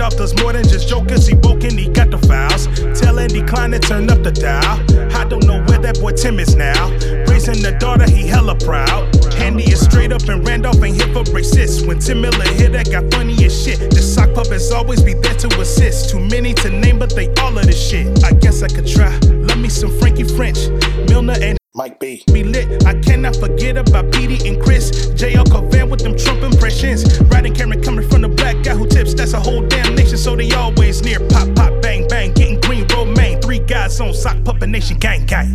Randolph does more than just jokers. He woke and he got the files. Tell Andy Klein to turn up the dial. I don't know where that boy Tim is now. Raising the daughter, he hella proud. Handy is straight up and Randolph ain't here for racist. When Tim Miller hit, that got funny as shit. The sock puppets always be there to assist. Too many to name, but they all of this shit. I guess I could try. Love me some Frankie French, Milner and Mike B. Be lit. I cannot forget about Petey and Chris. JL Covan with them Trump impressions. Riding camera coming from the black guy who tips. That's a whole damn so they always near. Pop, pop, bang, bang. Getting green, romaine. Three guys on sock puppet nation, gang, gang.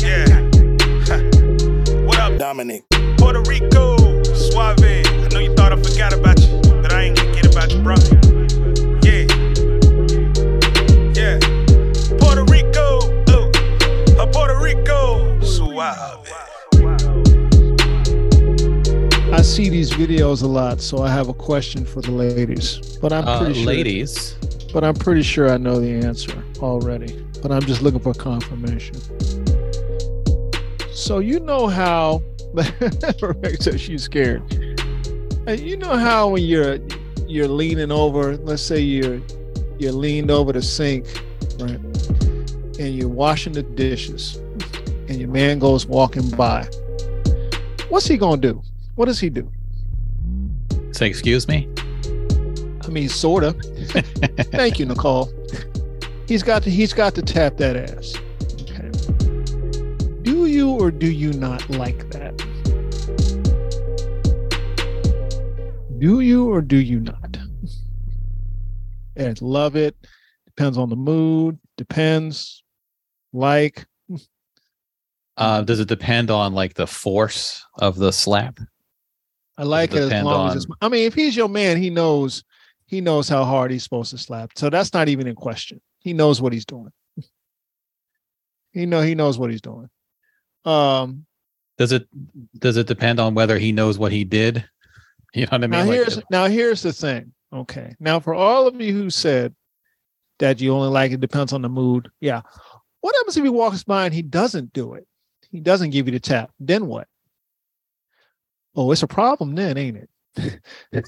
Yeah. Huh. What up, Dominic? Puerto Rico, Suave. I know you thought I forgot about you, but I ain't gonna get about you, bro. I see these videos a lot, so I have a question for the ladies. But I'm Uh, pretty sure, ladies, but I'm pretty sure I know the answer already. But I'm just looking for confirmation. So you know how Rebecca she's scared. Uh, You know how when you're you're leaning over, let's say you're you're leaned over the sink, right? And you're washing the dishes, and your man goes walking by. What's he gonna do? What does he do? say excuse me. I mean, sort of. Thank you, Nicole. He's got to he's got to tap that ass. Okay. Do you or do you not like that? Do you or do you not? And love it. Depends on the mood. Depends. Like. Uh, does it depend on like the force of the slap? I like it as long as on- it's. I mean, if he's your man, he knows he knows how hard he's supposed to slap. So that's not even in question. He knows what he's doing. he know he knows what he's doing. Um. Does it does it depend on whether he knows what he did? You know what I mean? Now Like, here's now here's the thing. Okay. Now for all of you who said that you only like it depends on the mood. Yeah. What happens if he walks by and he doesn't do it? He doesn't give you the tap. Then what? Oh, it's a problem then, ain't it?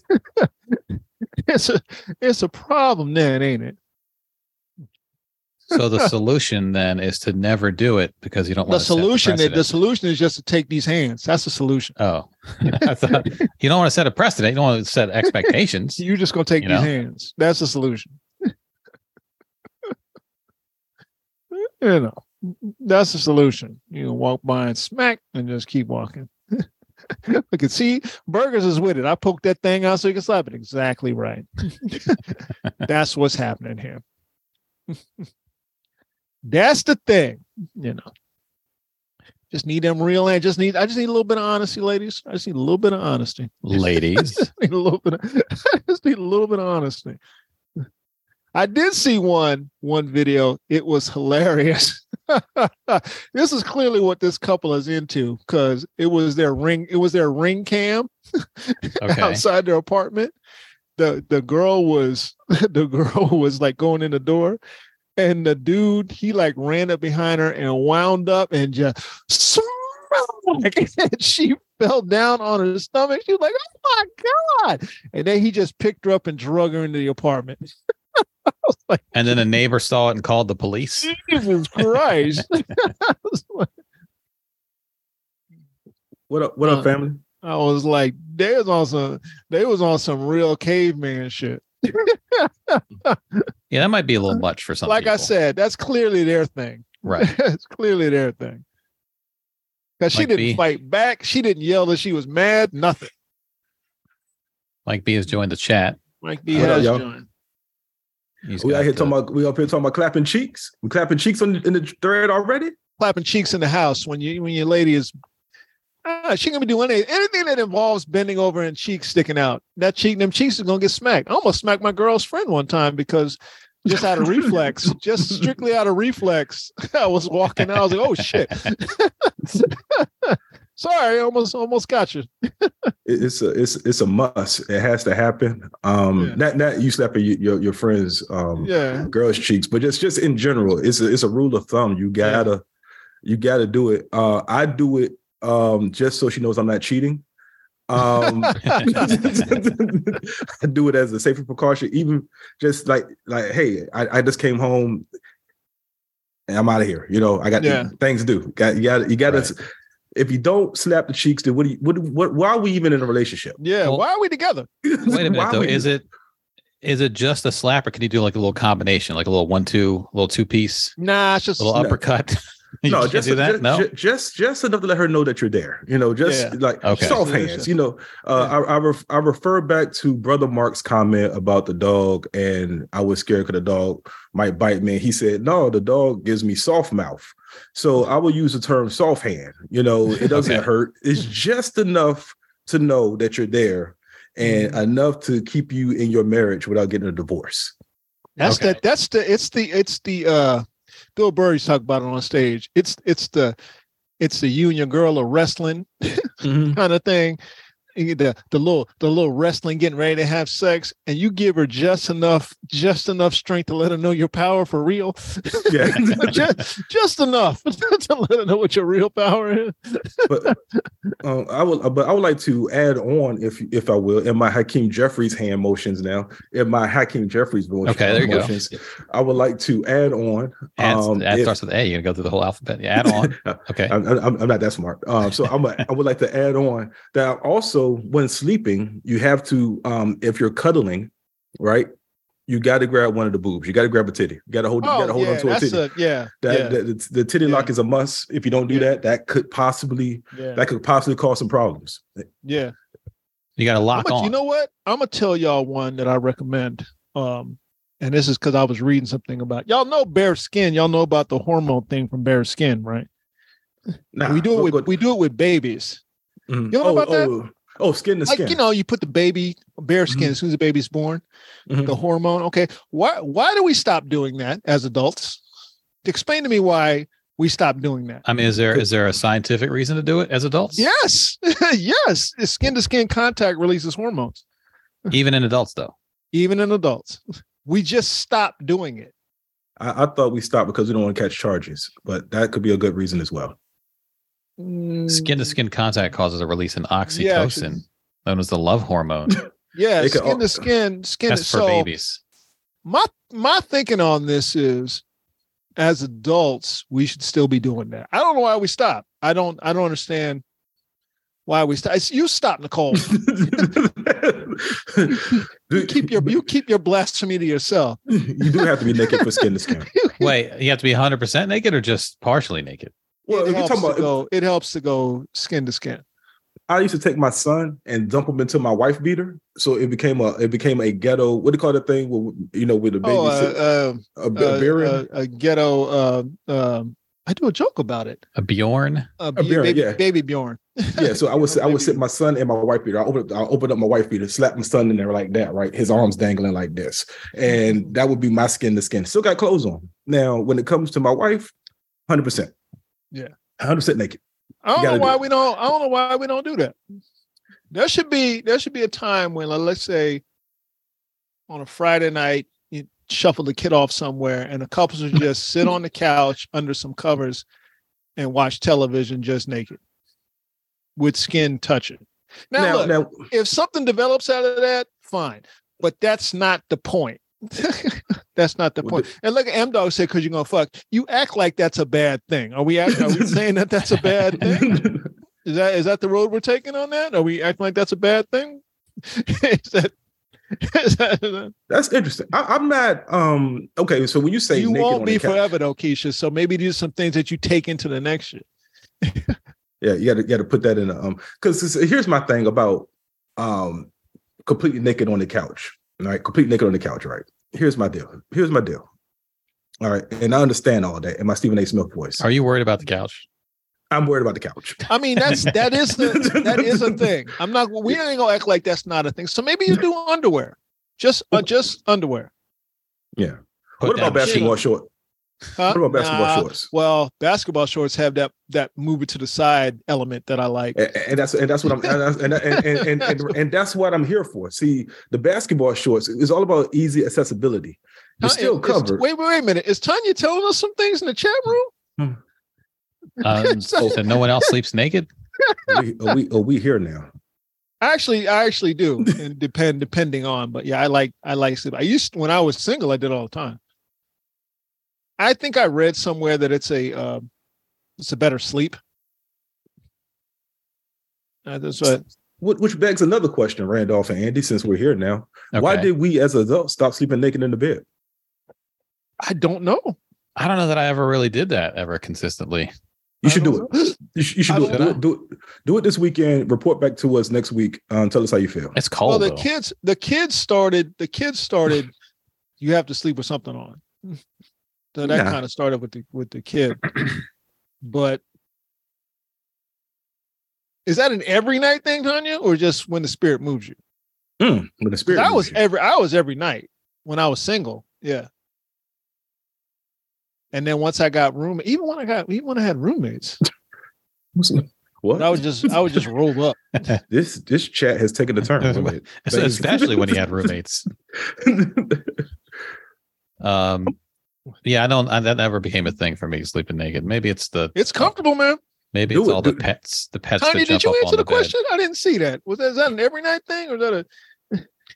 it's a it's a problem then, ain't it? so the solution then is to never do it because you don't The want to set solution is the solution is just to take these hands. That's the solution. Oh, thought you don't want to set a precedent. You don't want to set expectations. You're just gonna take You these know? hands. That's the solution. you know, that's the solution. You walk by and smack and just keep walking. I can see Burgers is with it. I poked that thing out so you can slap it. Exactly right. that's what's happening here. that's the thing, you know. Just need them real and just need I just need a little bit of honesty, ladies. I just need a little bit of honesty. Ladies, need a little bit of, I just need a little bit of honesty. I did see one one video. It was hilarious. this is clearly what this couple is into because it was their ring. It was their ring cam okay. outside their apartment. The the girl was the girl was like going in the door, and the dude he like ran up behind her and wound up and just smack, and she fell down on her stomach. She was like, "Oh my god!" And then he just picked her up and drug her into the apartment. I was like, And then a neighbor saw it and called the police. Jesus Christ! Like- What up? What Uh, up, family? I was like, they was on some, they was on some real caveman shit. Yeah, that might be a little much for some like I said, that's clearly their thing. Right. it's clearly their thing. Because she didn't be. fight back. She didn't yell that she was mad. Nothing. Mike B has joined the chat. Mike B What up, has y'all? joined. He's We out got here the- talking about we up here talking about clapping cheeks. We clapping cheeks on in the thread already. Clapping cheeks in the house when you when your lady is. Ah, she gonna be doing anything, anything that involves bending over and cheeks sticking out. That cheek, them cheeks are gonna get smacked. I almost smacked my girl's friend one time because just out of reflex, just strictly out of reflex, I was walking out. I was like, "Oh shit!" Sorry, almost almost got you. It's a it's it's a must. It has to happen. Um, Yeah. not not you slapping your your, your friends um Yeah. girls cheeks, but just just in general, it's a it's a rule of thumb. You gotta you gotta do it. Uh, I do it um just so she knows I'm not cheating. Um, I do it as a safety precaution. Even just like like hey, I, I just came home and I'm out of here. You know, I got Yeah. things to do. Got you got you got to. Right. If you don't slap the cheeks, then what do you what what why are we even in a relationship? Yeah. Well- Why are we together? Wait a minute though. Is it is it just a slap or can you do like a little combination, like a little one two, a little two piece, Nah, it's just a little No. uppercut? you no, just that. Just, no. just just enough to let her know that you're there. You know, just Yeah. like Okay. soft hands. You know, uh, I I, ref, I refer back to brother Mark's comment about the dog, and I was scared because the dog might bite me. He said, "No, the dog gives me soft mouth." So I will use the term soft hand. You know, it doesn't Okay. hurt. It's just enough to know that you're there, and Mm-hmm. enough to keep you in your marriage without getting a divorce. That's Okay. that. That's the. It's the. It's the. uh Bill Burr's talked about it on stage. It's it's the. It's the you and your girl are wrestling kind of thing. You get The the little the little wrestling getting ready to have sex, and you give her just enough just enough strength to let her know your power for real. Yeah. just, just enough to let her know what your real power is. but uh, I would, but I would like to add on, if if I will, in my Hakeem Jeffries hand motions now, in my Hakeem Jeffries motion, Okay, there you go. I would like to add on. Add, um, add if- starts with A. you gonna go through the whole alphabet. Yeah, add on. Okay. I'm, I'm, I'm not that smart. Um, so I'm a, I would like to add on that also when sleeping, you have to, um, if you're cuddling, right, you got to grab one of the boobs. You got to grab a titty. You got to hold. you got to hold Oh, yeah, on to a that's titty. a, yeah, that, yeah, that- the, the titty Yeah. lock is a must. If you don't do Yeah. that, that could possibly yeah, that could possibly cause some problems. yeah. You got to lock I'm on. You know what? I'm gonna tell y'all one that I recommend. Um, and this is because I was reading something about y'all know bare skin. Y'all know about the hormone thing from bare skin, right? Nah, we do it with go- we do it with babies. Mhm. You know oh, about that? Oh, skin to Like skin. you know, you put the baby bare skin Mhm. as soon as the baby's born. Mhm. The hormone. Okay, why why do we stop doing that as adults? Explain to me why we stop doing that. I mean, is there is there a scientific reason to do it as adults? Yes, yes. Skin to skin contact releases hormones, Even in adults, though. even in adults. We just stop doing it. I, I thought we stopped because we don't want to catch charges, but that could be a good reason as well. Skin to skin contact causes a release in Mm. Yeah, oxytocin, known as the love hormone. Yeah, It could skin al- to skin, skin. That's to, for so babies. my my thinking on this is, as adults, we should still be doing that. I don't know why we stop. I don't. I don't understand why we stop. It's- You stop, Nicole. You keep your you keep your blasphemy to yourself. you do have to be naked for skin to skin. Wait, you have to be 100% naked or just partially naked? Well, it if you're helps to about, go. It helps to go skin to skin. I used to take my son and dump him into my wife beater, so it became a it became a ghetto. What do you call that thing? With, you know, with the baby, Oh, sit- uh, a, uh, a bearing? uh, a ghetto. Uh, um, I do a joke about it. A Bjorn? Uh, A bear, baby, yeah. baby Bjorn. yeah, so I would sit, I would sit my son in my wife beater. I open I open up my wife beater, slap my son in there like that, right? His arms dangling like this, and that would be my skin to skin. Still got clothes on. Now, when it comes to my wife, hundred percent, Yeah. hundred percent naked. I don't know why it. we don't. I don't know why we don't do that. There should be there should be a time when, let's say, on a Friday night, you shuffle the kid off somewhere, and the couples would just sit on the couch under some covers and watch television just naked, with skin touching. Now, Now, look, now, if something develops out of that, fine, but that's not the point. That's not the Well, point. And look, M Dog said, "Because you're gonna fuck." You act like that's a bad thing. Are we? Act, are we saying that that's a bad thing? Is that is that the road we're taking on that? Are we acting like that's a bad thing? is that, is that That's interesting. I, I'm not um okay. So when you say you won't be forever though, Keisha. So maybe these are some things that you take into the next year. yeah, you got to got to put that in a, um because here's my thing about um completely naked on the couch. All right, completely naked on the couch. Right. Here's my deal. Here's my deal. All right, and I understand all that in my Stephen A. Smith voice. Are you worried about the couch? I'm worried about the couch. I mean, that's that is the that is a thing. I'm not. We ain't gonna act like that's not a thing. So maybe you do underwear, just uh, just underwear. Yeah. Put what about down basketball sheet. Short? Huh? What about basketball Nah, shorts? Well, basketball shorts have that that move it to the side element that I like. And, and that's and that's what I'm and, that's- and, and, and, and, and, and that's what I'm here for. See, the basketball shorts is all about easy accessibility. You're Huh, still is- is- covered. wait, wait, wait a minute. Is Tanya telling us some things in the chat room? Um, So- so no one else sleeps naked. we, are we are we here now? Actually, I actually do, and depend depending on. But yeah, I like I like sleep. I used when I was single, I did all the time. I think I read somewhere that it's a uh, it's a better sleep. Uh, that's what Which begs another question, Randolph and Andy, since we're here now. Why did we as adults stop sleeping naked in the bed? I don't know. I don't know that I ever really did that ever consistently. You I should do it. You should, you should do, it. don't Do, it, do it. Do it this weekend. Report back to us next week. Um, tell us how you feel. It's cold well, the though. kids the kids started the kids started. you have to sleep with something on. So that Nah. kind of started with the with the kid, but is that an every night thing, Tanya, or just when the spirit moves you? Mm, when the 'Cause spirit I was you. every I was every night when I was single. Yeah. And then once I got room, even when I got even when I had roommates, what? I would just I would just roll up. this this chat has taken a turn. Wait a minute. Especially when he had roommates. Um, yeah, I don't. I, that never became a thing for me. Sleeping naked. Maybe it's the. It's comfortable, man. Maybe Do it's it, all the do- pets. The pets Tanya, that did you up answer the, the, question? I didn't see that. Was that is that an every night thing or is that a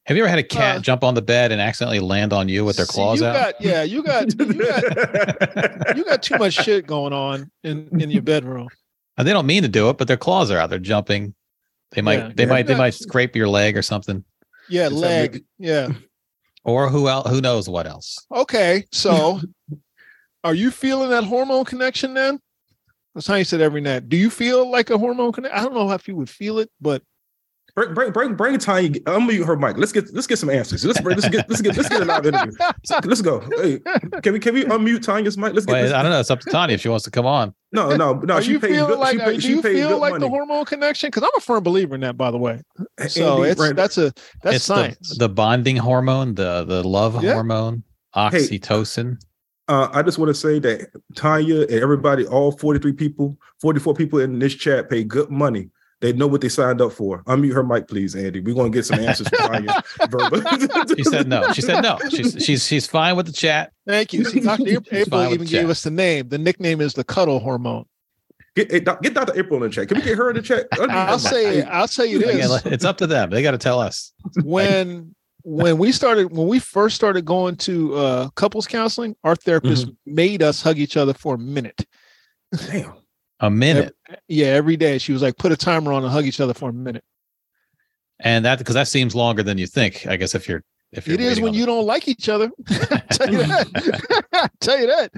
Have you ever had a cat Uh, jump on the bed and accidentally land on you with their See, claws you out? Got, yeah, you got you got you got too much shit going on in in your bedroom. And they don't mean to do it, but their claws are out. They're jumping. They might. Yeah. they Yeah. might. They Yeah. might scrape your leg or something. Yeah, Does leg. make- Yeah. Or who else? Who knows what else? Okay, so are you feeling that hormone connection then? That's how you said every night. Do you feel like a hormone connection? I don't know if you would feel it, but bring bring bring bring Tanya. Unmute her mic. Let's get let's get some answers. Let's bring, let's get let's get let's get a live interview. Let's go. Hey, can we can we unmute Tanya's mic? Let's get. Well, let's- I don't know. It's up to Tanya if she wants to come on. no no no. are she you paid feeling good. like she paid, do she you paid feel like money. the hormone connection? Because I'm a firm believer in that, by the way. So Andy, it's Rand- that's a that's it's science. The, the bonding hormone, the the love Yeah. hormone, oxytocin. uh, I just want to say that Tanya and everybody, all 43 people, 44 people in this chat pay good money. They know what they signed up for. Unmute her mic, please, Andy. We're gonna get some answers from Tanya. verbal. She said no. She said no. She's she's she's fine with the chat. Thank you. See, Dr. April It's fine even gave chat. us the name. The nickname is the cuddle hormone. Get, get Dr. April in the chat. Can we get her in the chat? I'll say I'll tell you Again, this. it's up to them. They got to tell us. when when we started when we first started going to uh couples counseling, our therapist Mm-hmm. made us hug each other for a minute. Damn. A minute, Yeah, every day. She was like, put a timer on and hug each other for a minute. and that because that seems longer than you think. I guess if you're if you're It is when you don't like each other. tell you that. tell you that.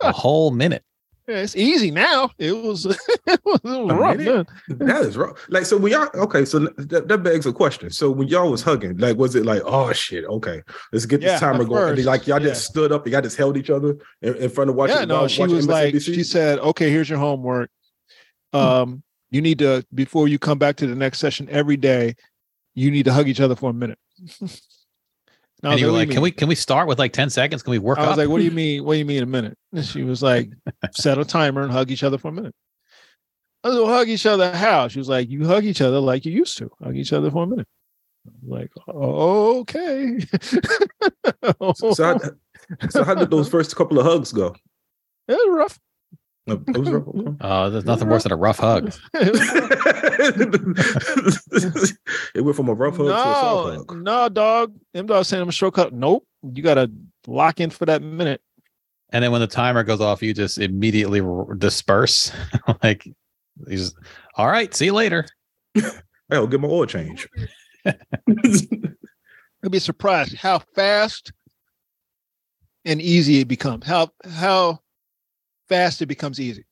a whole minute. Yeah, it's easy now. It was it was, it was rough. minute? That is wrong. Like, so when y'all okay, so that, that begs a question. So when y'all was hugging, like, was it like, oh shit, okay, let's get Yeah, this timer going? Then, like, y'all yeah. just stood up y'all just held each other in, in front of watching. yeah, no, she watching was like, she said, okay, here's your homework. Um, you need to before you come back to the next session every day, you need to hug each other for a minute. And I And you were like, you "Can we can we start with like ten seconds? Can we work I was up?" like, what do you mean? What do you mean a minute? And she was like, set a timer and hug each other for a minute. I was like, hug each other how? She was like, you hug each other like you used to. Hug each other for a minute. I'm like, okay. So, so, how, so how did those first couple of hugs go? it was rough. Oh, no, it was rough. Okay. Oh, there's nothing worse than a rough hug. it went from a rough hug to a soft no, hug. no, dog. M dog saying I'm a short cut. Nope. You gotta lock in for that minute. And then when the timer goes off, you just immediately r- disperse. like, you just, all right, see you later. I'll get my oil change. You'll be surprised how fast and easy it becomes. How how fast it becomes easy.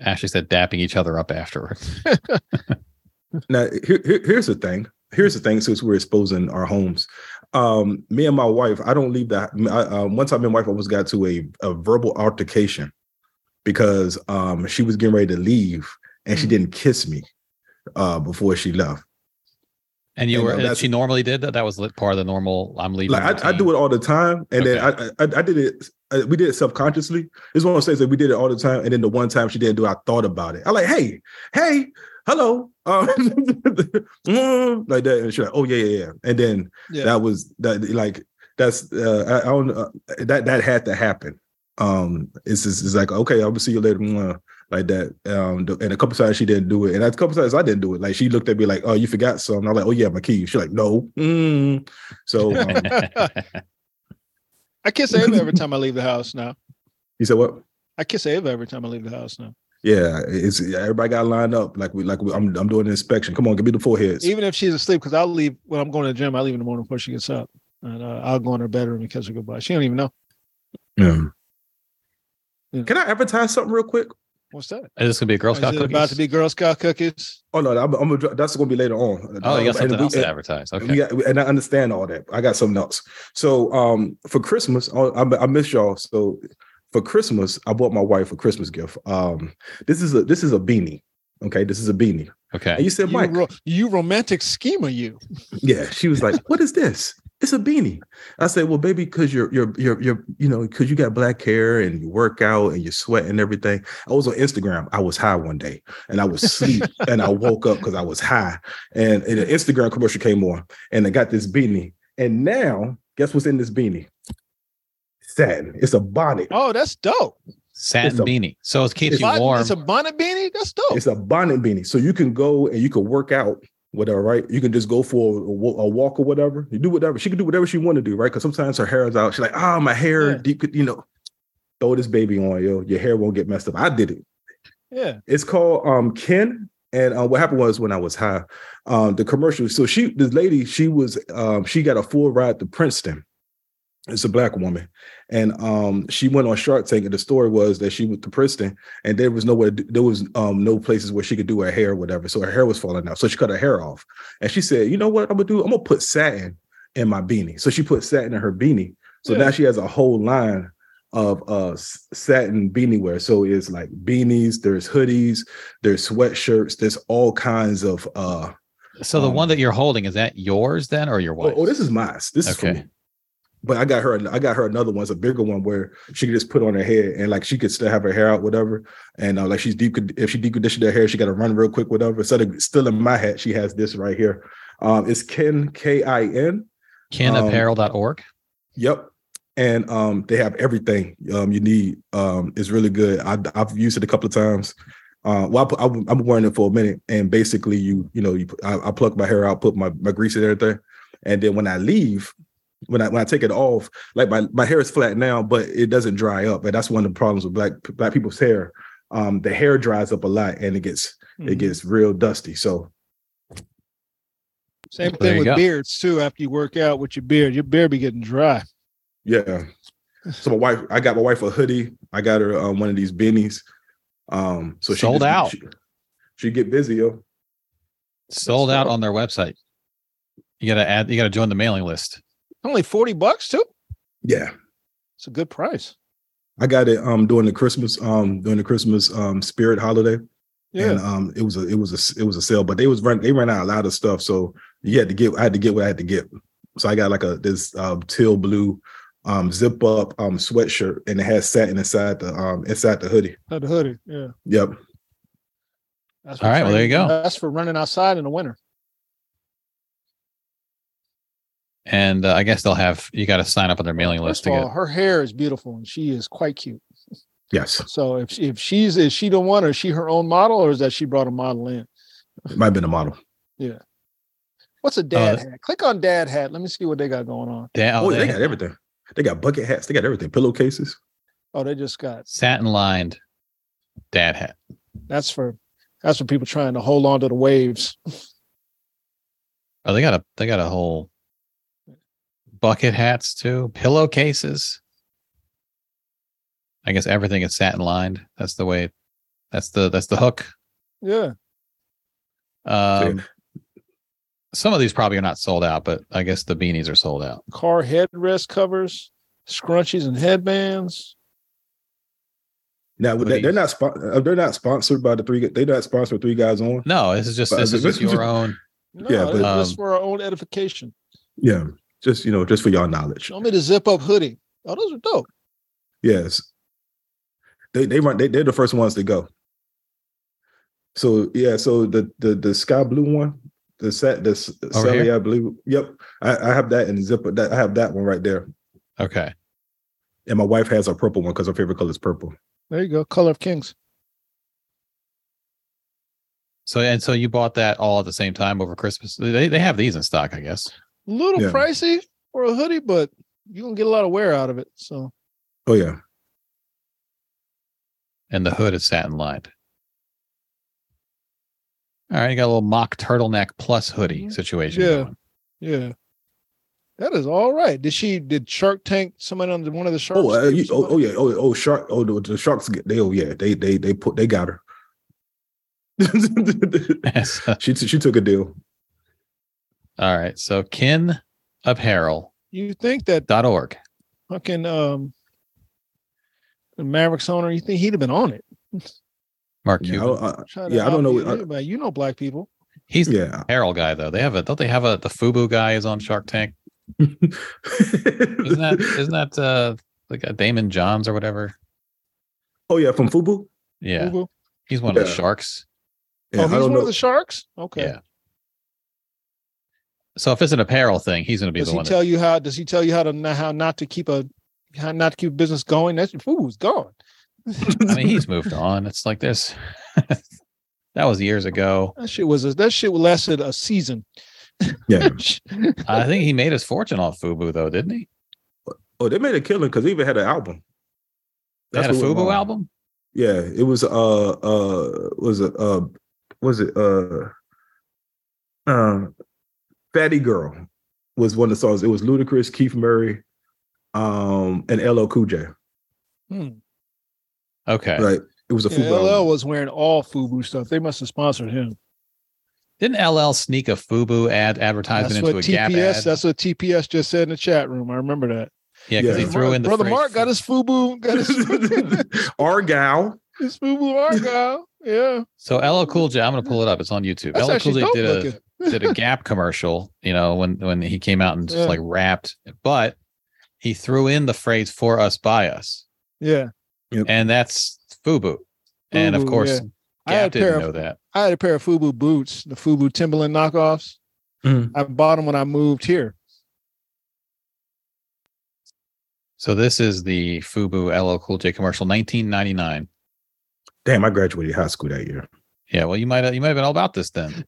Ashley said, dapping each other up afterward. Now, here, here- here's the thing. Here's the thing. Since we're exposing our homes, um, me and my wife, I don't leave that. I, uh, one time, me and my wife almost got to a, a verbal altercation because um, she was getting ready to leave and she Mhm. didn't kiss me uh, before she left. And you And, were that's- she normally did that. That was part of the normal. I'm leaving. Like I, I do it all the time, and then I, I I did it. uh, We did it subconsciously. It's one of those things that we did it all the time, and then the one time she didn't do, it, I thought about it. I'm like, hey, hey, hello, um, like that, and she's like, oh yeah, yeah, yeah, and then Yeah. that was that like that's uh, I, I don't uh, that that had to happen. Um, it's just it's like okay, I'll see you later, like that. Um, and a couple times she didn't do it, and a couple times I didn't do it. Like she looked at me like, oh, you forgot something. I'm like, oh yeah, my key. She's like, no. Mm. So um, I kiss Ava every time I leave the house now. you said what? I kiss Ava every time I leave the house now. Yeah, it's everybody got lined up like we like we, I'm I'm doing an inspection. Come on, give me the foreheads. Even if she's asleep, because I'll leave when I'm going to the gym. I leave in the morning before she gets up, and uh, I'll go in her bedroom and kiss her goodbye. She don't even know Yeah. Yeah. Can I advertise something real quick? What's that. Is this gonna be a Girl Is Scout it cookies? about to be Girl Scout cookies? Oh no, I'm, I'm gonna, that's going to be later on. Oh, you got And something we- to advertise. Okay. got- and I understand all that. I got something else. So um for Christmas, I, I, I miss y'all. So for Christmas, I bought my wife a Christmas gift. Um, this is a this is a beanie. Okay, this is a beanie. And Okay. you said, You, Mike, ro- you romantic schemer, you. Yeah, she was like, "What is this? It's a beanie." I said, "Well, baby, because you're you're you're you're you know because you got black hair and you work out and you sweat and everything." I was on Instagram. I was high one day and I was asleep and I woke up because I was high and, and an Instagram commercial came on and I got this beanie and now guess what's in this beanie? Satin. It's a bonnet. Oh, that's dope. Satin a- beanie. So it keeps it's you warm. It's a bonnet beanie. That's dope. It's a bonnet beanie, so you can go and you can work out, whatever, right? You can just go for a, a walk or whatever. You do whatever she can do, whatever she want to do, right? Because sometimes her hair is out. She's like, "Ah, my hair, Yeah. you you know, throw this baby on, yo. Your hair won't get messed up." I did it. yeah. It's called um Kin. And uh, what happened was when I was high, um, the commercial. So she, this lady, she was, um, she got a full ride to Princeton. It's a black woman, and um, she went on Shark Tank. And the story was that she went to Princeton, and there was nowhere, there was um, no places where she could do her hair, or whatever. So her hair was falling out. So she cut her hair off, and she said, "You know what I'm gonna do? I'm gonna put satin in my beanie." So she put satin in her beanie. So Yeah. now she has a whole line of uh satin beanie wear. So it's like beanies, there's hoodies, there's sweatshirts, there's all kinds of uh so the um, one that you're holding is that yours then, or your oh, wife? oh, this is mine. This is for me. But I got her I got her another one, it's a bigger one where she could just put on her head and like she could still have her hair out, whatever. And uh, like she's deep if she deep conditioned her hair, she gotta run real quick, whatever. Instead of still in my hat, she has this right here. Um it's Kin K-I-N. um, KinApparel.org. Yep. And um, they have everything um, you need. Um, it's really good. I, I've used it a couple of times. Uh, well, I, I, I'm wearing it for a minute, and basically, you you know, you I, I pluck my hair out, put my my grease and everything, and then when I leave, when I when I take it off, like my my hair is flat now, but it doesn't dry up, and that's one of the problems with black black people's hair. Um, the hair dries up a lot, and it gets Mhm. it gets real dusty. So Same thing with go. beards too. After you work out with your beard, your beard be getting dry. Yeah. So my wife, I got my wife a hoodie. I got her um, one of these beanies. Um, so she Sold just- out. She, she get busy, yo. Sold out on their website. You gotta add. You gotta join the mailing list. Only forty bucks too. Yeah, It's a good price. I got it um during the Christmas um during the Christmas um spirit holiday. Yeah. And um it was a it was a it was a sale, but they was run they ran out a lot of stuff. So you had to get I had to get what I had to get. So I got like a this um teal blue um zip up um sweatshirt and it has satin inside the um inside the hoodie. Had the hoodie. Yeah. Yep. That's All right, well, there you go. That's for running outside in the winter. And uh, I guess they'll have. You got to sign up on their mailing list First to of get. all, her hair is beautiful and she is quite cute. Yes. So if she- if she's is she the one or is she her own model or is that she brought a model in? Might have been a model. Yeah. What's a dad Uh, hat? Click on dad hat. Let me see what they got going on. Da- Oh, oh, they they- got everything. They got bucket hats. They got everything. Pillowcases. Oh, they just got satin lined dad hat. that's for that's for people trying to hold on to the waves. Oh, they got a they got a whole bucket hats too, pillowcases. I guess everything is satin lined. That's the way. That's the that's the hook. Yeah. Um, some of these probably are not sold out, but I guess the beanies are sold out. Car headrest covers, scrunchies and headbands. Now they, Hoodies. they're not spon- uh, they're not sponsored by the three. They're not sponsored three guys on. No, this is just But this is just your own. No, Yeah, that's but- just Um, for our own edification. Yeah, just you know, just for y'all knowledge. Show me the zip up hoodie. Oh, those are dope. Yes, they they run. They, they're the first ones to go. So yeah, so the the the sky blue one, the set the s- oh, I believe. Yep, I, I have that in zipper. That I have that one right there, Okay. and my wife has a purple one because her favorite color is purple. There you go. Color of Kings. So and so you bought that all at the same time over Christmas. They they have these in stock, I guess. A little Yeah. pricey for a hoodie, but you're gonna get a lot of wear out of it. So Oh yeah, And the hood is satin lined. All right, you got a little mock turtleneck plus hoodie Mhm. situation. Yeah. going. yeah. That is all right. Did she did Shark Tank somebody on the, one of the sharks? oh, uh, you, oh, oh yeah, oh oh shark. Oh the, the sharks. get- They oh yeah, they they they put they got her. She she took a deal. All right. So kinapparel.org. You think that org fucking um the Mavericks owner, you think he'd have been on it? Mark Yeah, Cuban. don't- I, Yeah, I don't know outbid what- I- anybody. you know black people. He's the apparel guy though. They have a don't they have a the Fubu guy is on Shark Tank? Isn't that isn't that uh like a Daymond Johns or whatever? oh yeah, from Fubu. Yeah. Fubu. He's one of the sharks. Yeah, oh, I he's don't one know. of the sharks? Okay. Yeah. So if it's an apparel thing, he's gonna be Does the he one tell that, you how does he tell you how to how not to keep a how not to keep business going? That's Fubu's gone. I mean he's moved on. It's like this. that was years ago. That shit was a, that shit lasted a season. Yeah. I think he made his fortune off Fubu though, didn't he? Oh, they made a killing because he even had an album. They had a Fubu album? Yeah, it was uh uh was it uh was it uh uh Fatty Girl was one of the songs. It was Ludacris, Keith Murray, um, and LL Cool J. Hmm. Okay. Like it was a Yeah, Fubu LL album. was wearing all Fubu stuff. They must have sponsored him. Didn't LL sneak a Fubu ad advertisement what into a Gap ad? That's what TPS just said in the chat room. I remember that. yeah, because Yeah. he threw in the brother phrase Mark got his Fubu. Got his, Argyle. his Fubu Argyle. Yeah, So LL Cool J, I'm gonna pull it up. It's on YouTube. that's LL Cool J dope did a looking. Did a Gap commercial, you know, when when he came out and just Yeah. like rapped, but he threw in the phrase "for us by us," Yeah, and that's Fubu. and of course, yeah. I had Gap a didn't of- know that. I had a pair of Fubu boots, the Fubu Timberland knockoffs. Mhm. I bought them when I moved here. So this is the Fubu LL Cool J commercial, 1999. Damn, I graduated high school that year. Yeah, well, you might have you might have been all about this then.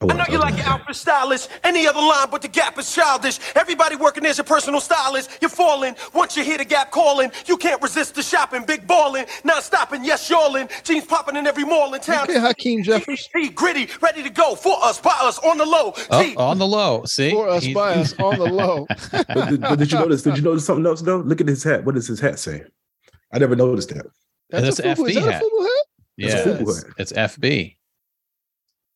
I, I know you like not your that. outfit stylish. Any other line but the gap is childish. Everybody working as your personal stylist. You're falling. Once you hear the gap calling, you can't resist the shopping. Big balling, not stopping, yes, y'allin'. Jeans popping in every mall in town. Okay, Hakeem Jeffries. He gritty, ready to go for us, by us, on the low. Oh, on the low. See, For us, He's- by us, on the low. But did, but did you notice? Did you notice something else though? Look at his hat. What does his hat say? I never noticed that. That's a a FB hat. Hat? Yeah, It's a Fubu it's, hat. it's FB.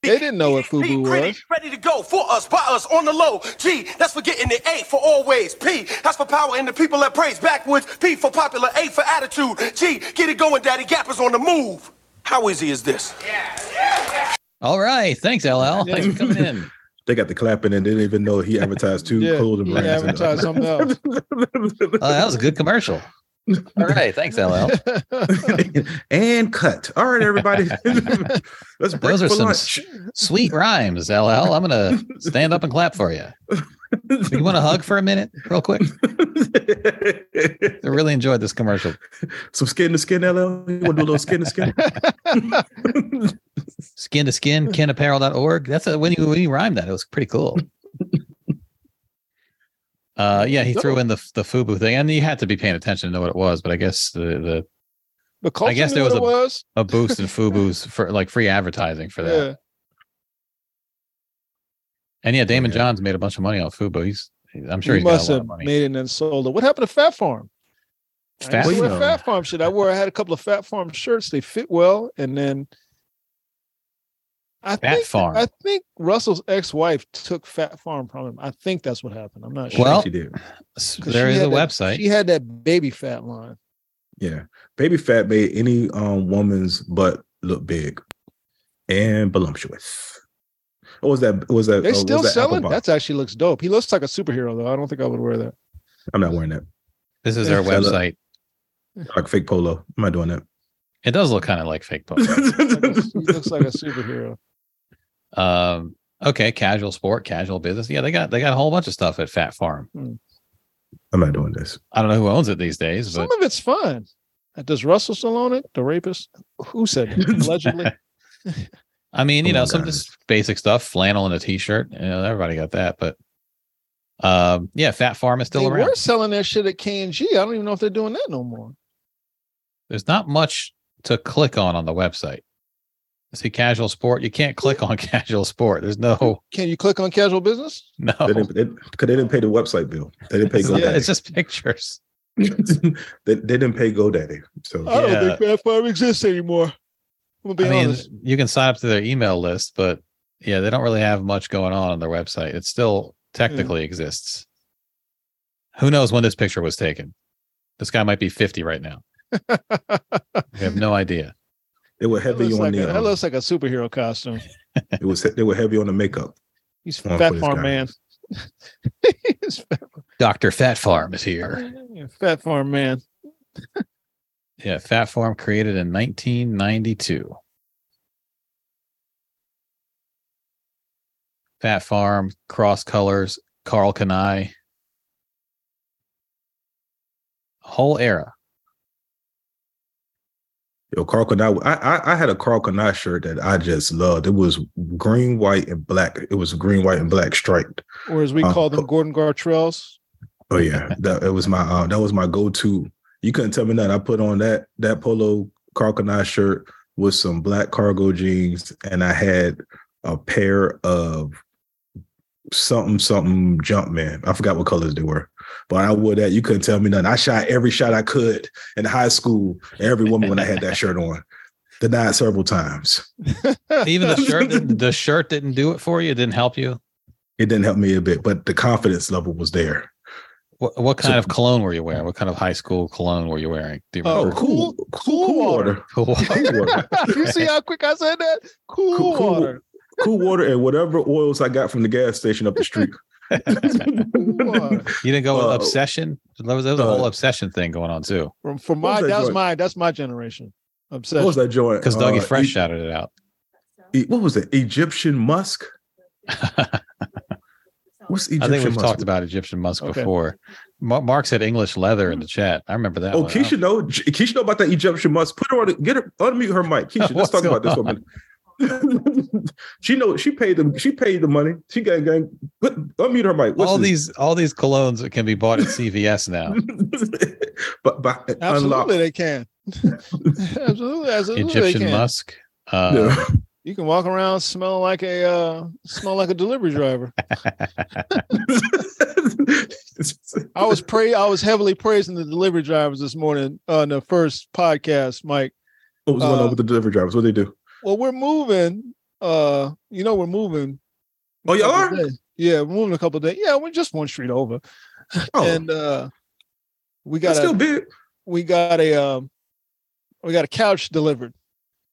They didn't know what He Fubu gritty, was. Ready to go for us, by us, on the low. G, that's for getting the A for always. P, that's for power and the people that praise. Backwards, P for popular, A for attitude. G, get it going, Daddy Gap is on the move. How easy is this? Yeah. All right, thanks, LL. Thanks for coming in. They got the clapping and they didn't even know he advertised two Yeah, clothing he brands. advertised something else. Oh, that was a good commercial. All right, thanks, LL. and cut. All right, everybody. Let's break Those are for some lunch. Sweet rhymes, LL. I'm gonna stand up and clap for you. You want a hug for a minute, real quick? I really enjoyed this commercial. Some skin to skin, LL. You want to do a little skin to skin? Skin to skin, kinapparel.org. That's a when you when you rhymed that, it was pretty cool. Uh yeah, he threw in the the Fubu thing, and you had to be paying attention to know what it was, but I guess the the But culture guess there was a, it was. a boost in Fubu's for like free advertising for that. Yeah. And yeah, Daymond Yeah. Johns made a bunch of money off Fubu. He's I'm sure he he's got a must lot have of money. made it and then sold it. What happened to Fat Farm? I Fat used to wear Farm? Fat Farm shit. I wore. I had a couple of Fat Farm shirts. They fit well, and then I Fat think Farm. I think Russell's ex-wife took Fat Farm from him. I think that's what happened. I'm not sure. Well, she did. S- 'Cause there she is a that- website. She had that baby fat line. Yeah. Baby fat made any um woman's butt look big and voluptuous. What was that? Was that? They uh, still was that selling? That actually looks dope. He looks like a superhero though. I don't think I would wear that. I'm not wearing that. This is their Yeah. website. Like fake polo. I'm not doing that. It does look kind of like fake polo. Like a- he looks like a superhero. Um, okay, casual sport, casual business. Yeah, they got they got a whole bunch of stuff at Fat Farm. I'm not doing this. I don't know who owns it these days, but Some of it's fun. Uh, Does Russell still own it? The rapist? Who said that? Allegedly. I mean, you Come know, some guys. just basic stuff, flannel and a t-shirt. You know, everybody got that. But um, yeah, Fat Farm is still they around. were selling that shit at K and G. I don't even know if they're doing that no more. There's not much to click on on the website. See casual sport. You can't click on casual sport. There's no Can you click on casual business? no. They didn't, they, cause they didn't pay the website bill. They didn't pay It's, GoDaddy. it's just pictures. they, they didn't pay GoDaddy. So I don't Yeah. think Fat Farm exists anymore. I'm gonna I mean, honest. you can sign up to their email list, but yeah, they don't really have much going on on their website. It still technically hmm. exists. Who knows when this picture was taken? This guy might be 50 right now. We have no idea. They were heavy on like the. a, that um, looks like a superhero costume. it was they were heavy on the makeup. He's Fat Farm guy. Man. He's fat, Dr. Fat Farm is here. fat Farm Man. Yeah, Fat Farm created in 1992. Fat Farm, Cross Colors, Karl Kani. Whole era. Yo, Karl Kani. I, I I had a Karl Kani shirt that I just loved. It was green, white, and black. It was green, white, and black striped. Or as we Uh, call them, Gordon Gartrells. Oh yeah, that it was my uh, that was my go to. You couldn't tell me that. I put on that that polo Karl Kani shirt with some black cargo jeans, and I had a pair of something something Jumpman. I forgot what colors they were, but I wore that. You couldn't tell me nothing. I shot every shot I could in high school. Every woman when I had that shirt on, denied several times. Even the shirt didn't, the shirt didn't do it for you, it didn't help you. It didn't help me a bit, but the confidence level was there. What, what kind So- of cologne were you wearing? What kind of high school cologne were you wearing? Do you Oh, remember? cool, cool, cool water. Cool. Cool water. you see how quick I said that? Cool, Cool- cool- water. cool water and whatever oils I got from the gas station up the street. Water. You didn't go with Uh, obsession. There was, there was a whole uh, obsession thing going on too, From from my that that was joint? mine. That's my generation. what Obsession. was that joint? because Dougie Uh, Fresh E- shouted it out. E- what was it? Egyptian musk. What's Egyptian I think we've musk? talked about Egyptian musk Okay. before. Ma- Mark said English leather in the chat. I remember that. Oh, one. Keisha know. Keisha know about that Egyptian musk. Put her on. Get her. Unmute her mic. Keisha, let's talk about this going woman. she know. She paid the. She paid the money. She got. got put unmute her mic. What's all this? these all these colognes can be bought at CVS now. but but unlock. Absolutely, they can. absolutely, absolutely, Egyptian they can. musk. Uh, Yeah. You can walk around smelling like a uh, smell like a delivery driver. I was pray. I was heavily praising the delivery drivers this morning on the first podcast, Mike. what was going uh, on with the delivery drivers? What do they do? Well, we're moving. Uh, you know, we're moving. Oh, y'all are? Yeah, we're moving a couple of days. Yeah, we're just one street over, Oh, and uh, we got that's a still big. we got a um, we got a couch delivered.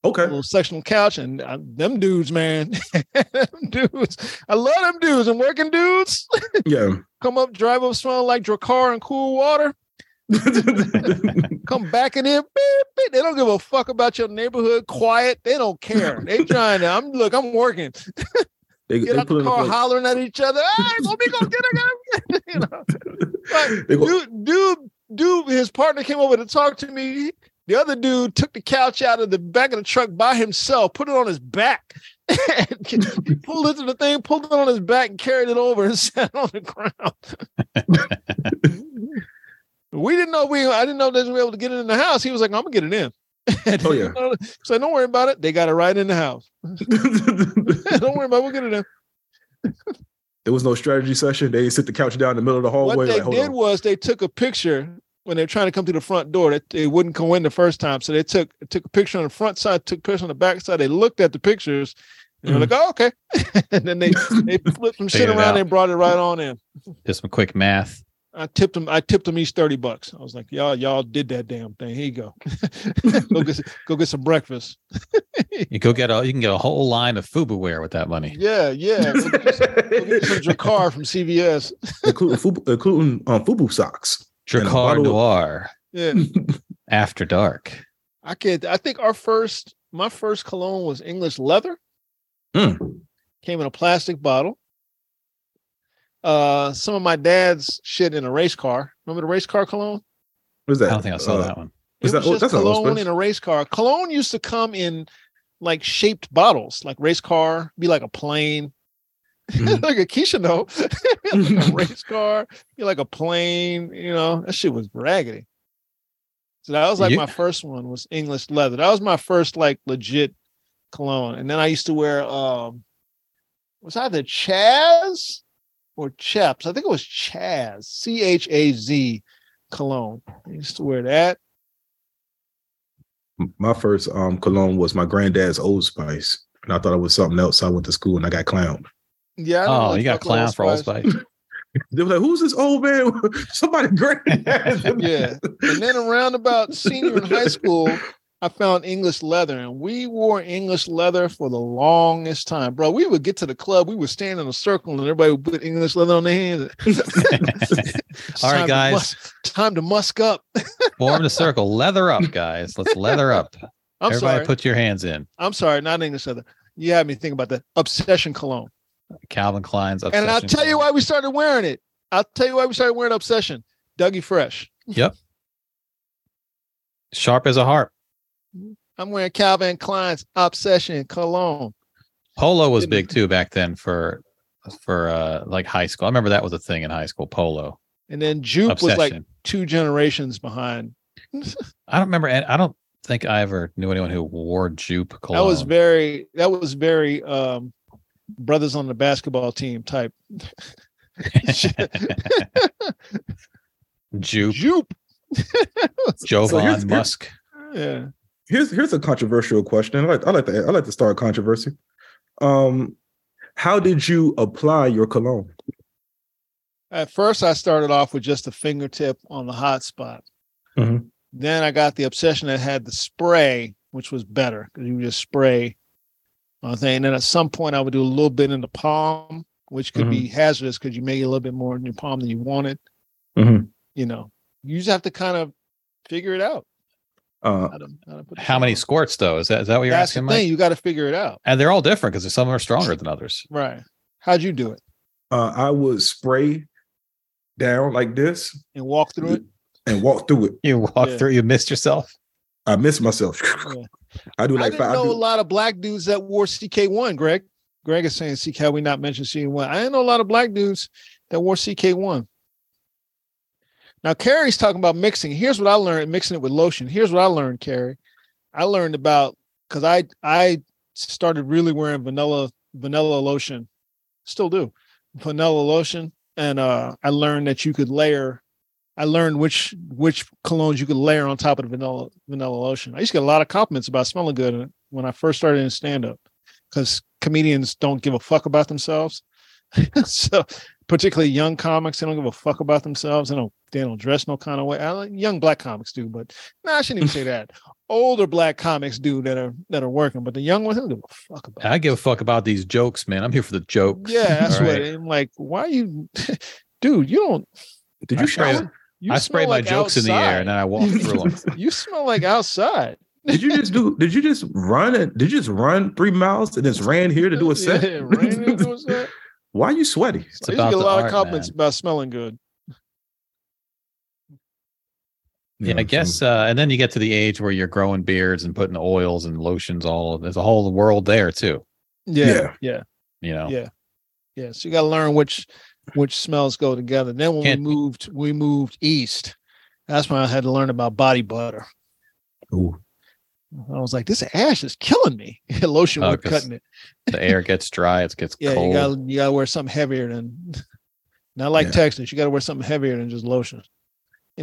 Okay. a little sectional couch, and uh, them dudes, man, them dudes. I love them dudes and working dudes. Yeah. Come up, drive up, smelling like Drakkar and cool water. Come back in here, beep, beep. they don't give a fuck about your neighborhood. Quiet, they don't care. They trying to. I'm look, I'm working. they, Get they out the car, place- hollering at each other. Hey, go be go get her, you know. Like, go- dude, dude, dude, his partner came over to talk to me. The other dude took the couch out of the back of the truck by himself, put it on his back, he pulled it to the thing, pulled it on his back, and carried it over and sat on the ground. We didn't know we. I didn't know they were able to get it in the house. He was like, "I'm gonna get it in." Oh, yeah. So don't worry about it. They got it right in the house. don't worry about. it. We'll get it in. there was no strategy session. They sit the couch down in the middle of the hallway. what they like, did on. was they took a picture when they're trying to come through the front door. That they wouldn't go in the first time, so they took took a picture on the front side, took a picture on the back side. They looked at the pictures. And they're mm. like, oh, okay. and then they they flipped some shit around and brought it right on in. just some quick math. I tipped him. I tipped him each thirty bucks. I was like, y'all, y'all did that damn thing. Here you go. go get go get some breakfast. You go get a you can get a whole line of Fubu wear with that money. Yeah, yeah. Go get some, go get some Drakkar from CVS. including Fubu, including um, Fubu socks. And a Drakkar of- Noir Yeah, after dark. I can't. I think our first, my first cologne was English leather. Mm. Came in a plastic bottle. Uh, some of my dad's shit in a race car. Remember the race car cologne? What's that? I don't think I saw Uh, that one. Is it that- was oh, just that's cologne Spice. in a race car. Cologne used to come in like shaped bottles, like race car, be like a plane, Mhm. like a Keisha no, like a race car, be like a plane. You know, that shit was raggedy. So that was like You- my first one was English leather. That was my first like legit cologne, and then I used to wear um, was either Chaz or Chaps. I think it was Chaz, C H A Z cologne. I used to wear that. My first um cologne was my granddad's Old Spice, and I thought it was something else. So I went to school and I got clowned. Yeah. Oh, really you got fuck with clown for Old Spice. They were like, "Who's this old man? Somebody granddad." Yeah. And then around about senior in high school, I found English leather, and we wore English leather for the longest time, bro. We would get to the club, we would stand in a circle, and everybody would put English leather on their hands. All right, time to guys. mus- time to musk up. Form the circle. Leather up, guys. Let's leather up. I'm Everybody sorry. put your hands in. I'm sorry, not English leather. You had me think about that obsession cologne. Calvin Klein's And I'll tell you why we started wearing it. I'll tell you why we started wearing obsession. Dougie Fresh. Yep. Sharp as a harp. I'm wearing Calvin Klein's obsession cologne. Polo was big too back then for for uh like high school. I remember that was a thing in high school. Polo And then Joop was like two generations behind. I don't remember. and I don't think I ever knew anyone who wore Joop cologne. That was very that was very um brothers on the basketball team type. Joop. Joop. Jovan here's- Musk. Yeah. Here's here's a controversial question. I like I like to I like to start controversy. Um, how did you apply your cologne? At first I started off with just a fingertip on the hot spot. Mhm. Then I got the obsession that had the spray, which was better because you just spray on thing. And then at some point I would do a little bit in the palm, which could be hazardous because you may get a little bit more in your palm than you wanted. Mhm. You know, you just have to kind of figure it out. Uh, How, to, how, to put the How shit many on. squirts though? Is that is that what you're That's asking, the thing. Mike? You got to figure it out. And they're all different because some are stronger than others. Right. How'd you do it? uh, I would spray down like this And walk through it? and walk through it. You walk Yeah. through. You missed yourself. I missed myself. Yeah. I do like. I like didn't five. I know do- a lot of black dudes that wore CK1, Greg. Greg is saying CK, how we not mention CK1. I didn't know a lot of black dudes that wore CK1. Now, Carrie's talking about mixing. Here's what I learned mixing it with lotion. Here's what I learned, Carrie. I learned about because I I started really wearing vanilla vanilla lotion, still do vanilla lotion, and uh I learned that you could layer. I learned which which colognes you could layer on top of the vanilla vanilla lotion. I used to get a lot of compliments about smelling good when I first started in stand up because comedians don't give a fuck about themselves. so particularly young comics, they don't give a fuck about themselves. They don't they don't dress no kind of way. I like young black comics do, but no, I shouldn't even say that. Older black comics do that are that are working, but the young ones they don't give a fuck about. I give a fuck about these jokes, man. I'm here for the jokes. Yeah, that's what right. I'm like. Why you, dude? You don't. Did I you spray- shower? You I spray smell my like jokes in the air and then I walk through them. You smell like outside. Did you just do? Did you just run and did you just run three miles and just ran here to do a set? Yeah, ran to do a set. Why are you sweaty? I used It's to about get a lot art, of compliments man. about smelling good. Yeah, know, I guess. some- Uh, and then you get to the age where you're growing beards and putting oils and lotions. All there's a whole world there too. Yeah, Yeah. yeah, You know. yeah, yeah. So you got to learn which which smells go together. Then when Can't- we moved, we moved east. That's when I had to learn about body butter. Ooh. I was like, this ash is killing me. Lotion Oh, wood 'cause cutting it. The air gets dry. It gets Yeah, cold. you got to you got to wear something heavier than. Not like Yeah. Texas, you got to wear something heavier than just lotion.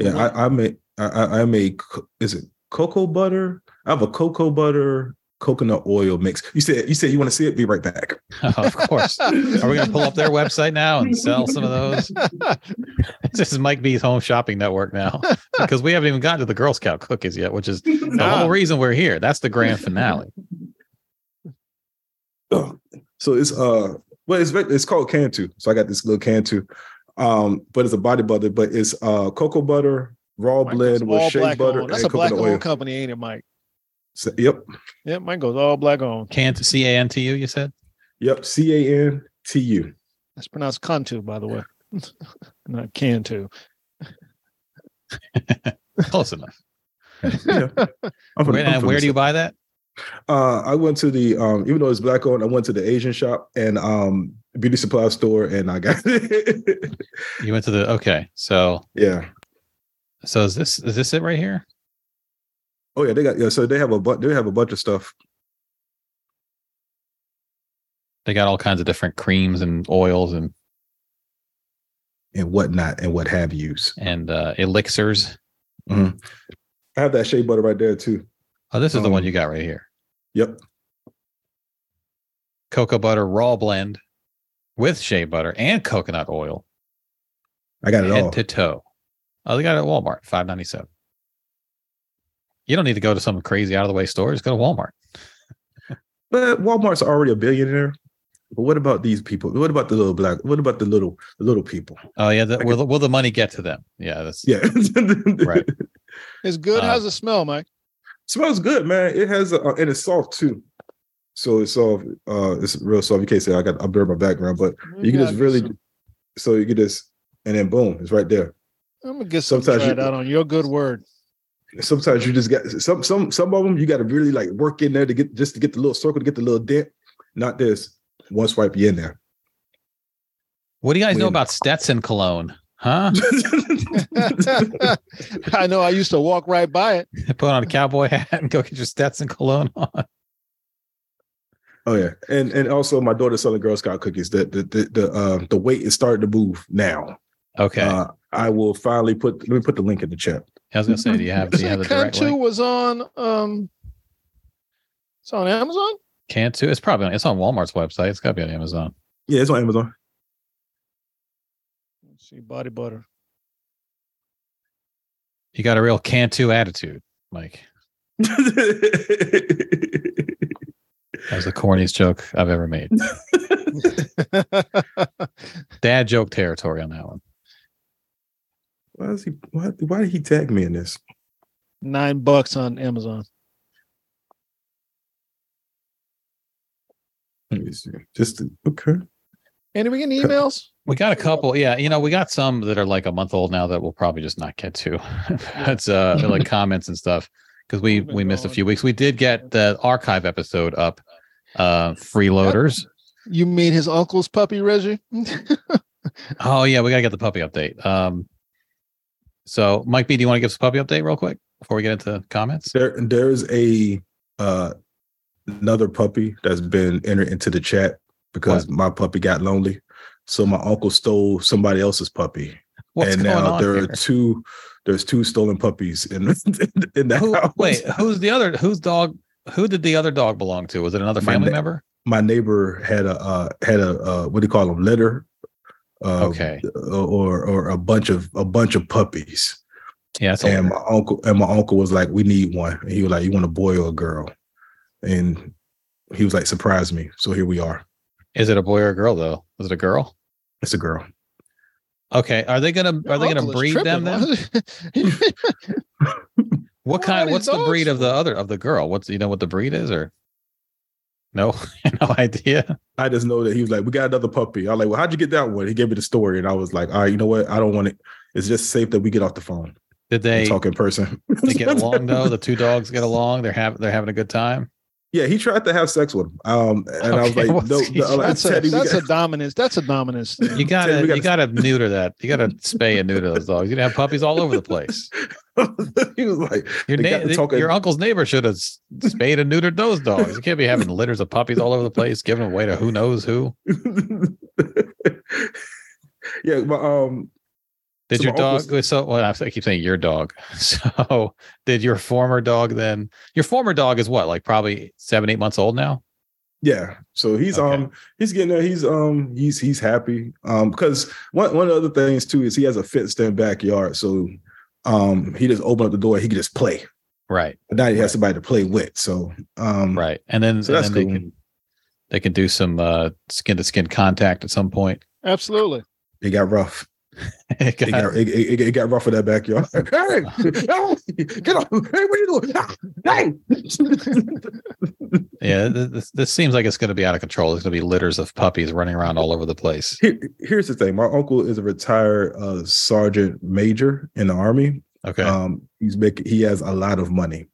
Yeah, I, I made I, I I made is it cocoa butter? I have a cocoa butter coconut oil mix. You said you said you want to see it. Be right back. of course. Are we going to pull up their website now and sell some of those? this is Mike B's home shopping network now because we haven't even gotten to the Girl Scout cookies yet, which is the Nah. whole reason we're here. That's the grand finale. Oh, so it's uh well it's it's called Cantu. So I got this little Cantu. Um, but it's a body butter, but it's uh cocoa butter, raw Mine goes blend with shea butter on. That's and a black coconut oil. owned company, ain't it, Mike? So- yep, Yep, mine goes all black on. Can't C A N T U, you said? yep. C A N T U. That's pronounced Cantu, by the way. Not Cantu. Close enough. Yeah. I'm from- Where, I'm where do you buy that? Uh, I went to the um, even though it's black owned, I went to the Asian shop and um beauty supply store, and I got it. You went to the okay. So yeah. so is this is this it right here? Oh yeah, they got yeah. So they have a bu- they have a bunch of stuff. They got all kinds of different creams and oils and and whatnot and what have yous. and uh elixirs. I have that shea butter right there too. Oh, this is the one Um, you got right here. Yep. Cocoa butter raw blend with shea butter and coconut oil, I got it head all. to toe. Oh, they got it at Walmart, five ninety seven. You don't need to go to some crazy out of the way store. Just go to Walmart. But Walmart's already a billionaire. But what about these people? What about the little black? What about the little the little people? Oh yeah, the, I will, the- will the money get to them? Yeah, that's Yeah. Right. It's good. Uh, How's it smell, Mike? Smells good, man. It has a, and it's soft too. So it's all uh it's real soft. You can't say I got I blurred my background, but you can just really. some- So you can just and then boom, it's right there. I'm gonna get some sometimes tried you- out on your good word. Sometimes you just got some some some of them you got to really like work in there to get just to get the little circle to get the little dent. Not this. One swipe, you in there. What do you guys know Win. about Stetson cologne? Huh? I know. I used to walk right by it. Put on a cowboy hat and go get your Stetson cologne on. Oh yeah, and and also my daughter's selling Girl Scout cookies. The the the the, uh, the weight is starting to move now. Okay. Uh, I will finally put. Let me put the link in the chat. I was gonna say, do you have do you have the direct Cantu link? was on. Um, it's on Amazon. Cantu? It's probably on, it's on Walmart's website. It's got to be on Amazon. Yeah, it's on Amazon. Let's see, body butter. You got a real Cantu attitude, Mike. That was the corniest joke I've ever made. Dad joke territory on that one. why is he? Why, why did he tag me in this? Nine bucks on Amazon. Let me see. Just okay. And we getting emails? We got a couple, yeah. You know, we got some that are like a month old now that we'll probably just not get to. That's uh like comments and stuff because we We've been we missed a few weeks. We did get the archive episode up. Uh freeloaders. You mean his uncle's puppy, Reggie? Oh yeah, we gotta get the puppy update. Um so Mike B, do you want to give us a puppy update real quick before we get into comments? There, there's a uh another puppy that's been entered into the chat because my puppy got lonely. So my uncle stole somebody else's puppy, What's and now there here? are two. There's two stolen puppies in in the Who, house. wait, who's the other whose dog who did the other dog belong to? Was it another My family ne- member? my neighbor had a uh, had a uh, what do you call them litter, uh, Okay. or or a bunch of a bunch of puppies. Yeah, and my uncle and my uncle was like, "We need one." And he was like, "You want a boy or a girl?" And he was like, "Surprise me!" So here we are. is it a boy or a girl though? Was it a girl? It's a girl. Okay. Are they gonna are they gonna breed them then? tripping. What What kind? are What's these the breed of the other of the girl? What's you know what the breed is or? No, no idea. I just know that he was like, "We got another puppy." I was like, "Well, how'd you get that one?" He gave me the story, and I was like, "All right, you know what? I don't want it. It's just safe that we get off the phone Did they talk in person." they get along though? The two dogs get along. They're having they're having a good time. yeah, he tried to have sex with him, um, and I was like, what's "No, he- no, I'm like, that's a, Teddy, that's got- a dominance. That's a dominance. thing. You gotta we gotta- you gotta neuter that. You gotta spay and neuter those dogs. You have puppies all over the place. he was like, Your na- talking- your uncle's neighbor should have spayed and neutered those dogs. You can't be having litters of puppies all over the place, giving them away to who knows who. yeah, but um, Did So your dog? So well, I keep saying your dog. So did your former dog then? Your former dog is what, like probably seven, eight months old now. Yeah. So he's Okay. um he's getting there. He's um he's he's happy. Um because one one of the other things too is he has a fenced in backyard. So um he just open up the door, he can just play. Right, But now he Right. has somebody to play with. So um right. And then, so and that's then cool. they can they can do some uh skin to skin contact at some point. Absolutely. it got rough. It It got, it, it, it got rough in that backyard. hey, get up. Hey, what are you doing? Hey. yeah, this, this seems like it's going to be out of control. There's going to be litters of puppies running around all over the place. Here- here's the thing. My uncle is a retired uh, sergeant major in the army. Okay, Um, he's making he has a lot of money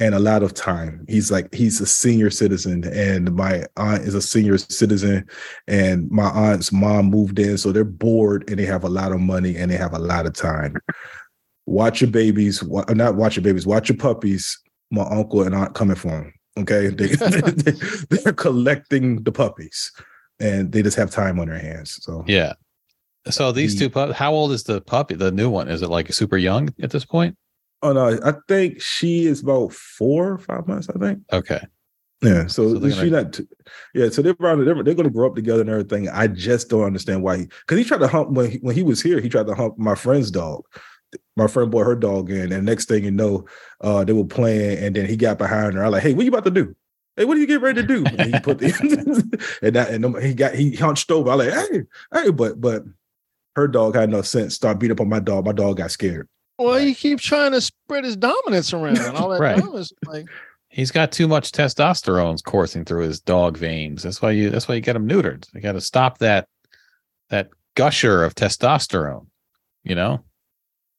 and a lot of time. He's like he's a senior citizen, and my aunt is a senior citizen, and my aunt's mom moved in, so they're bored and they have a lot of money and they have a lot of time. Watch your babies, wa- uh, not watch your babies, watch your puppies. My uncle and aunt coming for them. Okay, they, they're collecting the puppies, and they just have time on their hands. So yeah. So these the- two pup. How old is the puppy? The new one is it like super young at this point? Oh no, I think she is about four or five months. I think. Okay, Yeah, so, So they're she not. T- yeah, so they're around. They're, they're going to grow up together and everything. I just don't understand why. Because he, tried to hump when he, when he was here. He tried to hump my friend's dog. My friend brought her dog in, and next thing you know, uh, they were playing, and then he got behind her. I'm like, hey, what you about to do? Hey, what are you getting ready to do? And he put the and that and he got he hunched over. I'm like, hey, hey, but but her dog had no sense. Start beat up on my dog. My dog got scared. Well, Right. he keeps trying to spread his dominance around. And all that Right. dominance, like he's got too much testosterone coursing through his dog veins. That's why you. That's why you get him neutered. You got to stop that that gusher of testosterone. You know,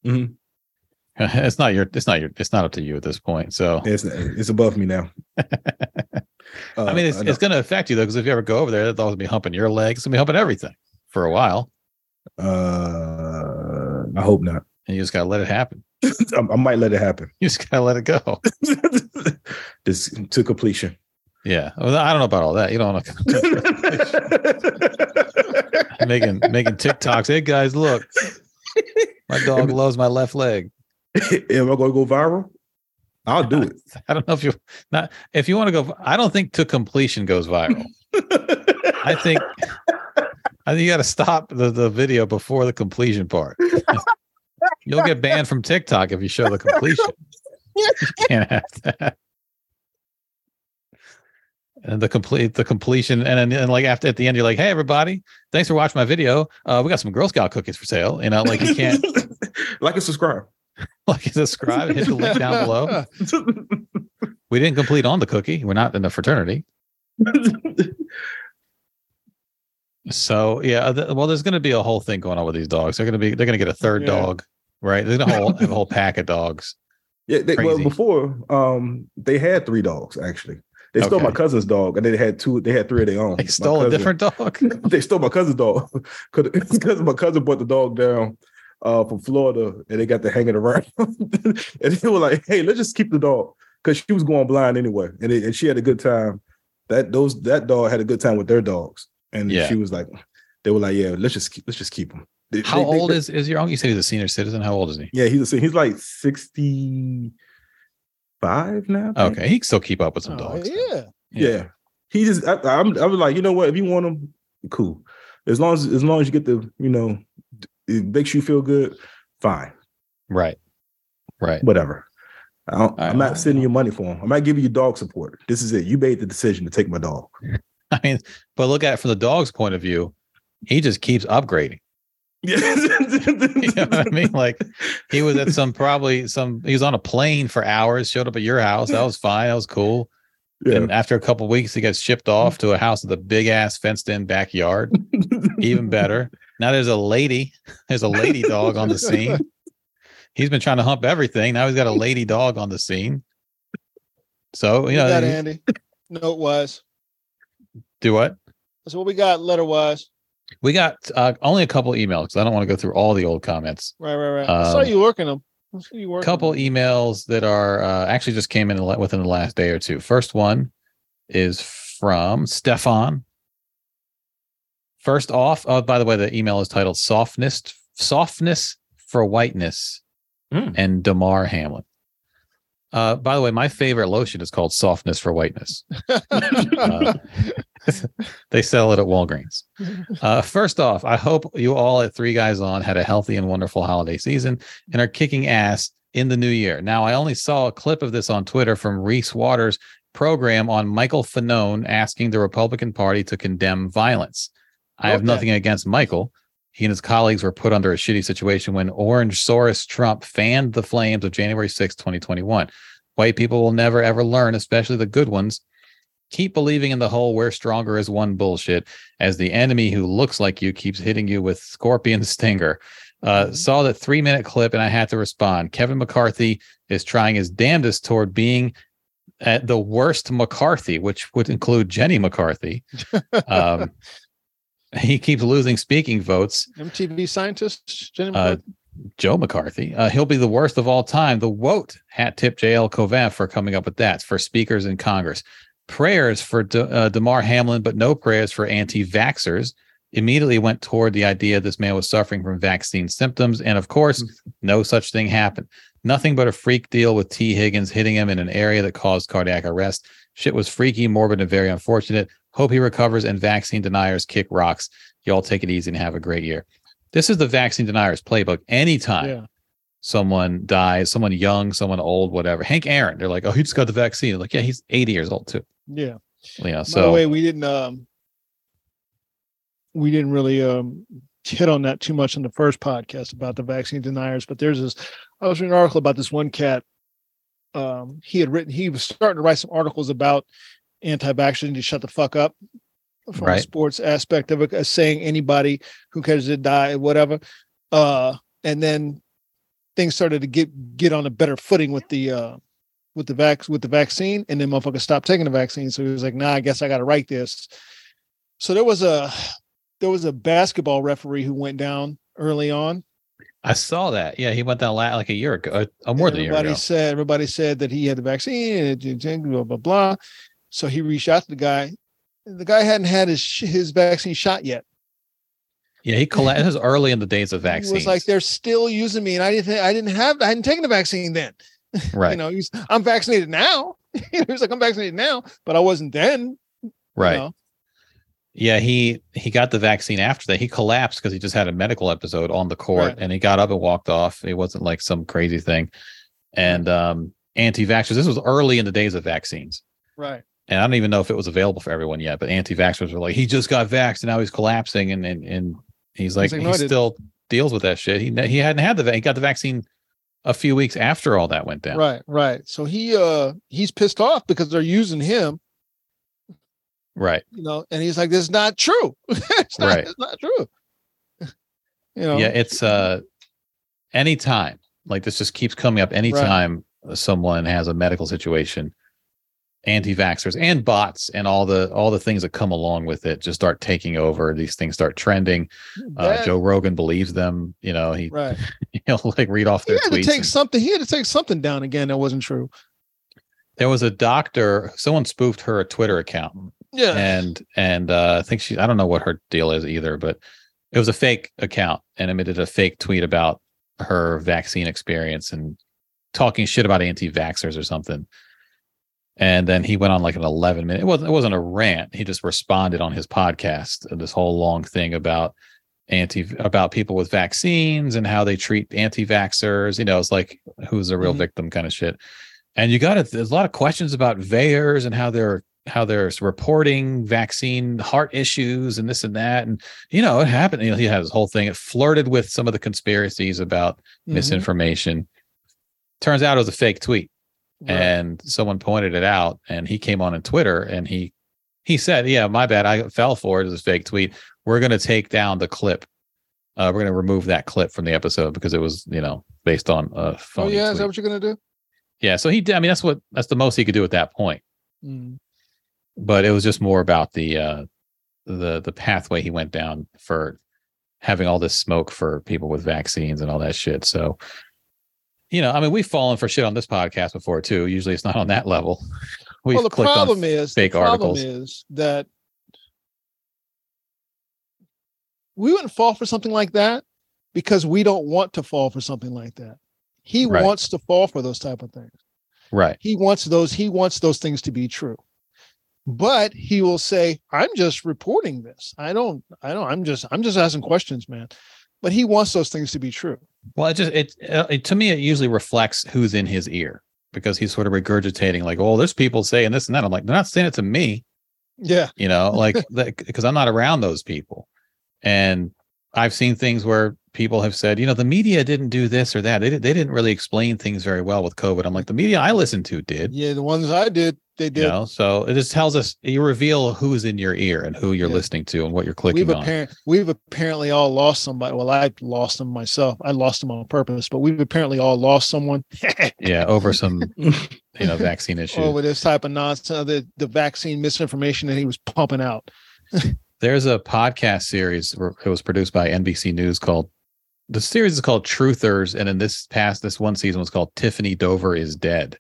Mhm. it's not your. It's not your. It's not up to you at this point. So It's it's above me now. I mean, it's, Uh, it's going to affect you though, because if you ever go over there, that dog's gonna be humping your legs. It's gonna be humping everything for a while, uh, I hope not. And you just gotta let it happen. I, I might let it happen. You just gotta let it go. this to completion. Yeah. Well, I don't know about all that. You don't want to making making TikToks. Hey guys, look, my dog loves my left leg. Am I to go viral? I'll do it. I don't know if you not if you want to go. I don't think to completion goes viral. I think I think you got to stop the, the video before the completion part. You'll get banned from TikTok if you show the completion. You can't have that. And the complete the completion, and then and like after at the end, you're like, "Hey, everybody, thanks for watching my video. Uh, we got some Girl Scout cookies for sale." You know, like you can't like and subscribe. like and subscribe, hit the link down below. We didn't complete on the cookie. We're not in the fraternity. So yeah, th- well, there's going to be a whole thing going on with these dogs. They're going to be they're going to get a third Yeah. dog, right? They're going to whole, have a whole pack of dogs. yeah, they, well, before um, they had three dogs actually. They stole my cousin's dog, and they had two. They had three of their own. They stole a different dog. they stole my cousin's dog because my cousin brought the dog down uh, from Florida, and they got to hanging around. and they were like, "Hey, let's just keep the dog," because she was going blind anyway, and, it, and she had a good time. That those that dog had a good time with their dogs, and Yeah. she was like, "They were like, yeah, let's just keep, let's just keep him." They- How they- they- old is is your uncle? You said he's a senior citizen. How old is he? Yeah, he's a, he's like sixty five now. Okay, he can still keep up with some oh, dogs. yeah. Yeah. He just I, I'm I was like, you know what? If you want him, cool. As long as as long as you get the, you know, it makes you feel good, fine. Right, right. Whatever. I don't, I- I'm not sending you money for him. I'm not giving you dog support. This is it. You made the decision to take my dog. I mean, but look at it from the dog's point of view. He just keeps upgrading. Yeah. You know what I mean? Like he was at some probably some. He was on a plane for hours. Showed up at your house. That was fine. That was cool. yeah. And after a couple weeks, he gets shipped off to a house with a big ass fenced in backyard. Even better. Now there's a lady. There's a lady dog on the scene. He's been trying to hump everything. Now he's got a lady dog on the scene. So you know, that he- Andy. Note wise. do what? So what we got letter wise. We got uh, only a couple emails I don't want to go through all the old comments. Right, right, right. I saw Um, you working them. You A working couple them. emails that are uh, actually just came in within the last day or two. First one is from Stefan. First off, oh, by the way, the email is titled "Softness Softness for Whiteness Mm. and Damar Hamlin. Uh, by the way, my favorite lotion is called Softness for Whiteness. Uh, they sell it at Walgreens. Uh, first off, I hope you all at Three Guys On had a healthy and wonderful holiday season and are kicking ass in the new year. Now, I only saw a clip of this on Twitter from Reese Waters' program on Michael Fanone asking the Republican Party to condemn violence. I have nothing against Michael. He and his colleagues were put under a shitty situation when Orange Soros Trump fanned the flames of January 6, 2021. White people will never ever learn, especially the good ones. Keep believing in the whole we're stronger as one bullshit as the enemy who looks like you keeps hitting you with scorpion stinger. Uh, Mhm. Saw that three minute clip and I had to respond. Kevin McCarthy is trying his damnedest toward being at the worst McCarthy, which would include Jenny McCarthy. Um, he keeps losing speaking votes. MTV scientist Jenny Uh, Joe McCarthy. Uh, he'll be the worst of all time. The wote hat tip JL Covan for coming up with that for speakers in Congress. Prayers for De, uh, Damar Hamlin, but no prayers for anti-vaxxers. Immediately went toward the idea this man was suffering from vaccine symptoms, and of course, no such thing happened. Nothing but a freak deal with Tee Higgins hitting him in an area that caused cardiac arrest. Shit was freaky, morbid, and very unfortunate. Hope he recovers and vaccine deniers kick rocks. Y'all take it easy and have a great year. This is the vaccine deniers playbook. Anytime yeah. someone dies, someone young, someone old, whatever. Hank Aaron, they're like, oh, he just got the vaccine. Like, yeah, he's 80 years old too. Yeah. You know, By the so way, we didn't um we didn't really um hit on that too much in the first podcast about the vaccine deniers, but there's this I was reading an article about this one cat. Um he had written he was starting to write some articles about anti-vaxxers to shut the fuck up from Right. a sports aspect of it, as saying anybody who cares to die, whatever. Uh and then things started to get get on a better footing with the uh with the vac with the vaccine, and then motherfuckers stopped taking the vaccine. So he was like, "Nah, I guess I got to write this." So there was a there was a basketball referee who went down early on. I saw that. Yeah, he went down like a year ago, uh, uh, more than a year ago. everybody said everybody said that he had the vaccine and blah blah blah. So he reached out to the guy. The guy hadn't had his his vaccine shot yet. Yeah, he collect. This was early in the days of He vaccines. was like, "They're still using me, and I didn't I didn't have I hadn't taken the vaccine then." right, You know, he's I'm vaccinated now. he was like, "I'm vaccinated now, but I wasn't then." you right. know? Yeah, he he got the vaccine after that. He collapsed because he just had a medical episode on the court, Right. and he got up and walked off. It wasn't like some crazy thing. And um, anti-vaxxers. This was early in the days of vaccines. Right. And I don't even know if it was available for everyone yet. But anti-vaxxers were like, he just got vaxxed and now he's collapsing, and and, and he's like, like, he "No, didn't." still deals with that shit. He he hadn't had the va- he got the vaccine a few weeks after all that went down. Right, right. So he uh he's pissed off because they're using him, Right. you know, and he's like, "This is not true. it's not, Right. it's not true." you know, Yeah. It's uh, anytime like this just keeps coming up. Anytime someone has a medical situation, anti-vaxxers and bots and all the all the things that come along with it just start taking over. These things start trending. Uh, Joe Rogan believes them. You know, he right. he'll like read off their He had to take and- something. He had to take something down again that wasn't true. there was a doctor someone spoofed her a twitter account Yeah. and and uh, i think she i don't know what her deal is either but it was a fake account and emitted a fake tweet about her vaccine experience and talking shit about anti-vaxxers or something and then he went on like an 11 minute it wasn't it wasn't a rant. He just responded on his podcast uh, this whole long thing about anti about people with vaccines and how they treat anti-vaxxers you know it's like who's the real Mhm. victim kind of shit. And you got it there's a lot of questions about VAERS and how they're how they're reporting vaccine heart issues and this and that. And you know it happened you know he had his whole thing. It flirted with some of the conspiracies about Mhm. misinformation. Turns out it was a fake tweet Right. and someone pointed it out and he came on in twitter and he he said yeah my bad i fell for it as a fake tweet we're going to take down the clip uh, we're going to remove that clip from the episode because it was you know based on a phone." oh yeah, is that what you're gonna do? yeah so he did i mean that's what that's the most he could do at that point Mm. but it was just more about the uh the the pathway he went down for having all this smoke for people with vaccines and all that shit so you know i mean we've fallen for shit on this podcast before too usually it's not on that level we've well, the problem is fake the problem articles. is that we wouldn't fall for something like that because we don't want to fall for something like that. He Right. wants to fall for those type of things. Right. He wants those he wants those things to be true. But he will say, "I'm just reporting this. I don't I don't I'm just I'm just asking questions, man." But he wants those things to be true. Well, it just it, uh, it to me it usually reflects who's in his ear because he's sort of regurgitating like, "Oh, there's people saying this and that." I'm like, "They're not saying it to me." Yeah. you know like because i'm not around those people and i've seen things where people have said you know the media didn't do this or that they, did, they didn't really explain things very well with covid i'm like the media i listened to did Yeah, the ones I did, they did. you know so it just tells us you reveal who's in your ear and who you're Yeah. listening to and what you're clicking we've on we've apparently all lost somebody. Well, I lost them myself. I lost them on purpose, but we've apparently all lost someone yeah over some you know vaccine issue over this type of nonsense, the, the vaccine misinformation that he was pumping out. there's a podcast series it was produced by nbc news called the series is called truthers and in this past this one season was called tiffany dover is dead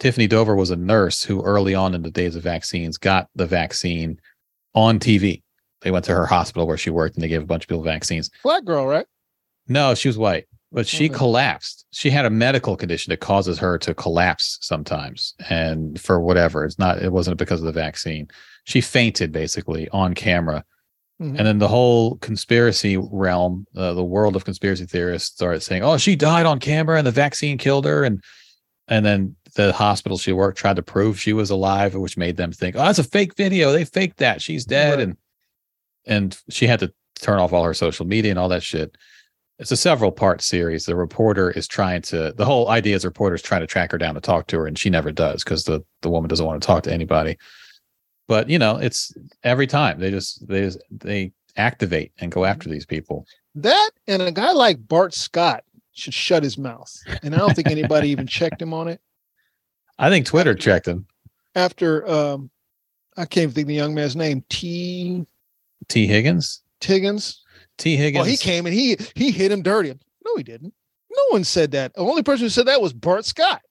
tiffany dover was a nurse who early on in the days of vaccines got the vaccine on tv they went to her hospital where she worked and they gave a bunch of people vaccines Black girl, right? no she was white but she Okay. collapsed she had a medical condition that causes her to collapse sometimes and for whatever it's not it wasn't because of the vaccine she fainted basically on camera Mhm. and then the whole conspiracy realm, uh, the world of conspiracy theorists started saying, "Oh, she died on camera and the vaccine killed her." And and then the hospital she worked tried to prove she was alive, which made them think, "Oh, that's a fake video. They faked that. She's dead." Right. And and she had to turn off all her social media and all that shit. It's a several part series. The reporter is trying to. The whole idea is the reporter is trying to track her down to talk to her, and she never does because the the woman doesn't want to talk to anybody. But you know, it's every time they just they just, they activate and go mm-hmm. after these people. That and a guy like Bart Scott should shut his mouth. And I don't think anybody even checked him on it. I think Twitter checked him. After um I can't think of the young man's name, T Tee Higgins. Tiggins. Tee Higgins. Well, he came and he he hit him dirty. No, he didn't. No one said that. The only person who said that was Bart Scott.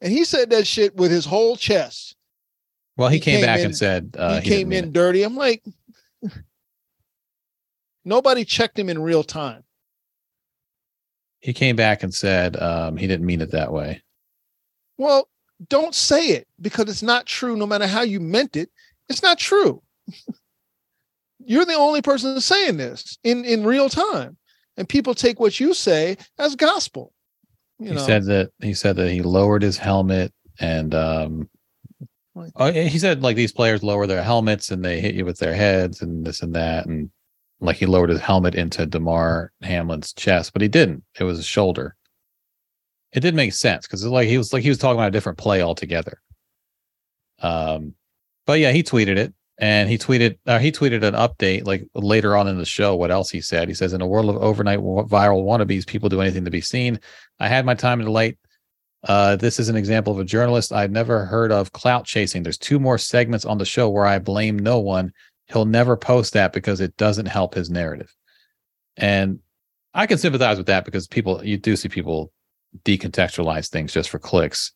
And he said that shit with his whole chest. Well, he, he came, came back in- and said uh, he he came in dirty. I'm like, nobody checked him in real time. He came back and said um, he didn't mean it that way. Well, don't say it because it's not true. No matter how you meant it, it's not true. You're the only person saying this in in real time, and people take what you say as gospel. You he know, said that he said that he lowered his helmet and um, oh, he said like these players lower their helmets and they hit you with their heads and this and that and like he lowered his helmet into Damar Hamlin's chest, but he didn't. It was his shoulder. It did make sense because like he was like he was talking about a different play altogether. Um, but yeah, he tweeted it and he tweeted uh, he tweeted an update like later on in the show. What else he said? He says, "In a world of overnight viral wannabes, people do anything to be seen. I had my time in the light. Uh, this is an example of a journalist i've never heard of clout chasing. There's two more segments on the show where I blame no one. He'll never post that because it doesn't help his narrative. And I can sympathize with that because people, you do see people decontextualize things just for clicks.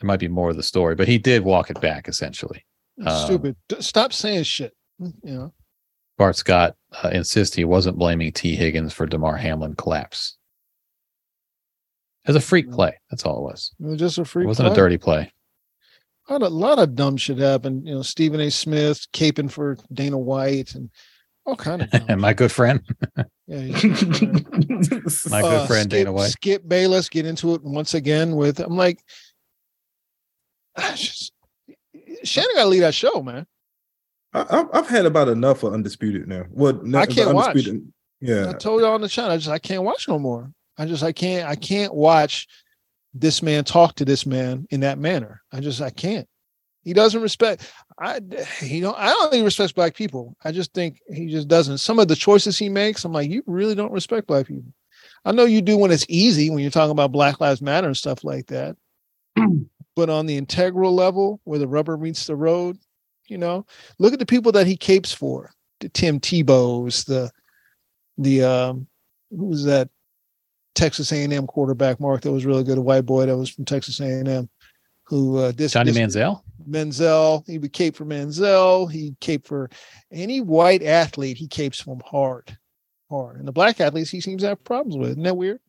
There might be more of the story, but he did walk it back essentially. uh, stupid. Stop saying shit. You know, Bart Scott uh, insists he wasn't blaming Tee Higgins for Damar Hamlin collapse. As a freak play, that's all it was. it was just a freak. It wasn't a dirty play. A lot, of, lot of dumb shit happened. You know, Stephen A. Smith caping for Dana White and all kind of. And my good friend, Yeah, he's- my good uh, friend Skip, Dana White. Skip Bayless get into it once again with. I'm like, just, Shannon got to lead that show, man. I, I've- I've had about enough of undisputed now. What I can't watch. Undisputed- Yeah, I told y'all on the channel, I just I can't watch no more. I just I can't I can't watch this man talk to this man in that manner. I just I can't. He doesn't respect. I he don't. I don't think he respects black people. I just think he just doesn't. Some of the choices he makes, I'm like, you really don't respect black people. I know you do when it's easy when you're talking about Black Lives Matter and stuff like that. but on the integral level, where the rubber meets the road, you know, look at the people that he capes for. The Tim Tebow's, the the um who was that Texas A&M quarterback Mark that was really good a white boy that was from Texas A&M who uh this Johnny this- Manziel. Manziel he would cape for Manziel he caped for any white athlete he capes them hard hard. And the black athletes he seems to have problems with. Isn't that weird?